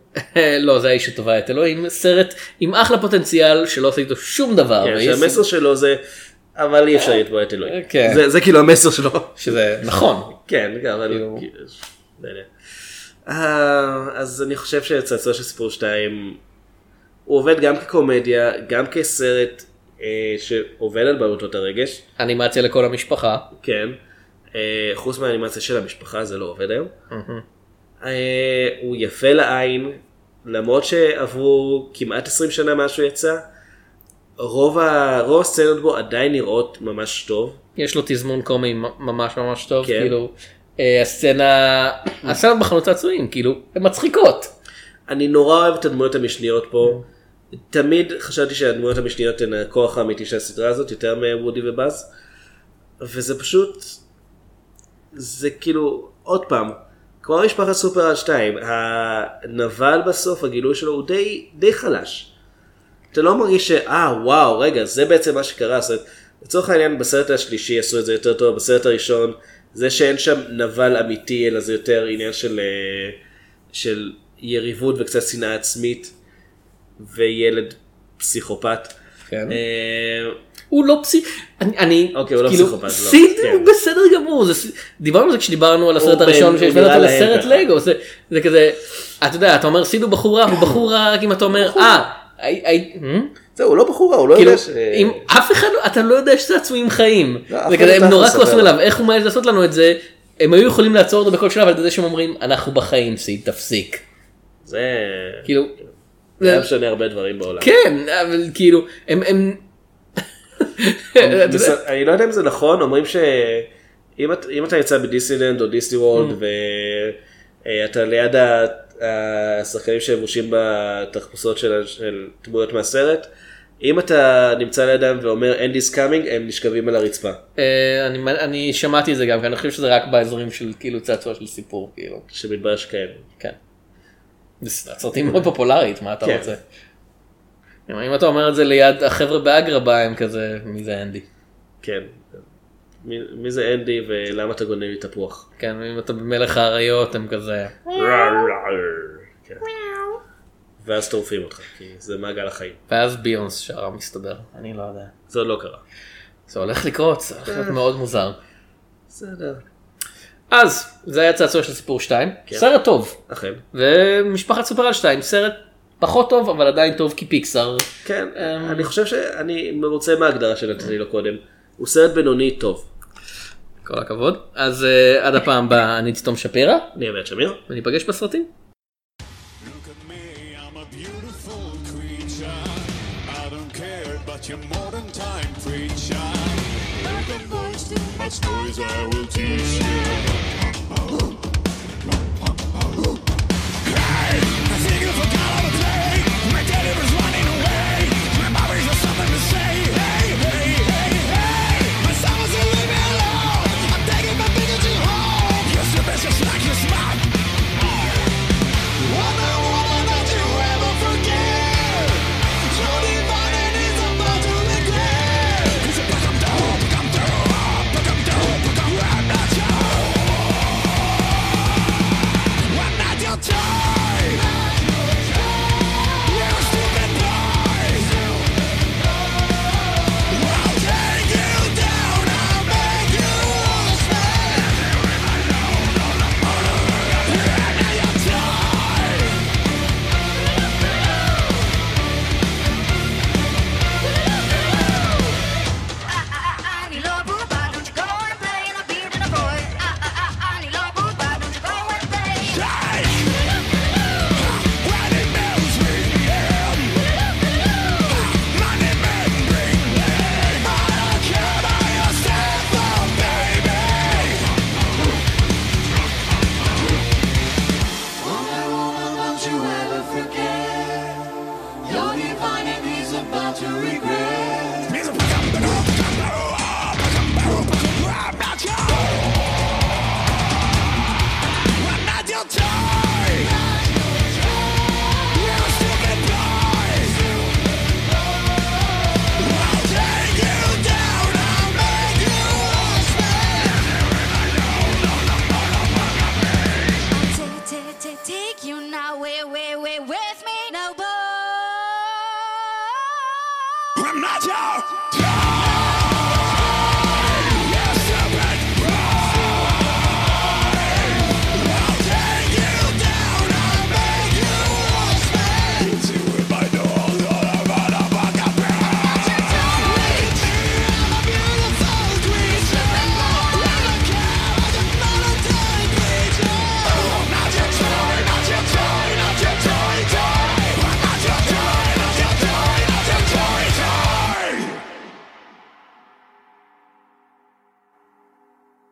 לא זה האיש שטובה את אלוהים סרט עם אחלה פוטנציאל שלא עושה איתו שום דבר. כן, שהמסר שלו זה, אבל אי אפשר לתבוע את אלוהים. כן. זה- כאילו המסר שלו. שזה נכון. כן, אבל... כאילו- יודע. אה, אז אני חושב שצעצוע של סיפור 2 הוא עובד גם כקומדיה, גם כסרט אה, שעובד על בעלותות הרגש. אנימציה לכל המשפחה. כן. אה, חוץ מהאנימציה של המשפחה זה לא עובד היום. אה, הוא יפה לעין, למרות שעברו כמעט 20 שנה מאז שהוא יצא. רוב הסצנות בו עדיין נראות ממש טוב. יש לו תזמון קומי ממש ממש טוב כן. כאילו אה, הסצנה הסצנות בחנות צעצועים כאילו הן מצחיקות. אני נורא אוהב את הדמויות המשניות פה. תמיד חשבתי שהדמויות המשניות הן הכוח האמיתי של הסדרה הזאת, יותר מוודי ובאז. וזה פשוט, זה כאילו, עוד פעם, כמו משפחת סופר 2, הנבל בסוף, הגילוי שלו הוא די, די חלש. אתה לא מרגיש שאה וואו רגע זה בעצם מה שקרה. זאת אומרת, לצורך העניין בסרט השלישי עשו את זה יותר טוב, בסרט הראשון זה שאין שם נבל אמיתי אלא זה יותר עניין של, אה, של יריבות וקצת שנאה עצמית וילד פסיכופת. כן. הוא לא פסיכ... אני, אני אוקיי, הוא לא כאילו, פסיכופת, לא. סיד כן. הוא בסדר גמור, זה, דיברנו על זה כשדיברנו על הסרט הראשון שהשווינו אותו לסרט. לגו, זה, זה כזה, אתה יודע, אתה אומר סיד הוא בחור רע, הוא בחור רע רק אם אתה אומר, אה, hmm? זהו הוא לא בחורה הוא לא כאילו, יודע ש... אם אף אחד, אתה לא יודע שצעצועים חיים, לא, זה כזה, לא הם נורא כועסים. עליו, איך הוא מעז לעשות לנו את זה, הם היו יכולים לעצור אותו בכל שלב, אבל זה שהם אומרים, אנחנו בחיים סיד, תפסיק, זה... כאילו, זה היה משנה הרבה דברים בעולם. כן, אבל כאילו, הם, אני לא יודע אם זה נכון, אומרים שאם את- אם אתה יצא בדיסנילנד או דיסני וולד ואתה ליד השחקנים שלבושים בתחפושות של דמויות מהסרט, אם אתה נמצא לידם ואומר end is coming הם נשכבים על הרצפה. אה, אני, אני שמעתי את זה גם, כי אני חושב שזה רק באזורים של כאילו צעצוע של סיפור, כאילו. שמתברר שכאלה. כן. זה סרטים מאוד פופולרית, מה אתה כן. רוצה? אם אתה אומר את זה ליד החבר'ה באגרבה הם כזה, מי זה אנדי? כן. מי מי זה אנדי ולמה אתה גונב לי תפוח? כן, אם אתה במלך האריות הם כזה, כן. ואז טורפים אותך, כי זה מעגל החיים. ואז ביונס שרה מסתבר, אני לא יודע. זה עוד לא קרה. זה הולך לקרות, זה הולך להיות מאוד מוזר. בסדר. אז, זה היה צעצוע של סיפור 2, כן. סרט טוב. אכן. ומשפחת סופרל 2, סרט פחות טוב אבל עדיין טוב כי פיקסאר. כן, אמ, אני חושב שאני מרוצה מההגדרה שנתתי לו קודם. הוא סרט בינוני טוב. כל הכבוד. אז אה, עד הפעם הבאה אני תום שפירא, אני אמת שמיר. וניפגש בסרטים. Your modern time preacher. Voice I will teach you.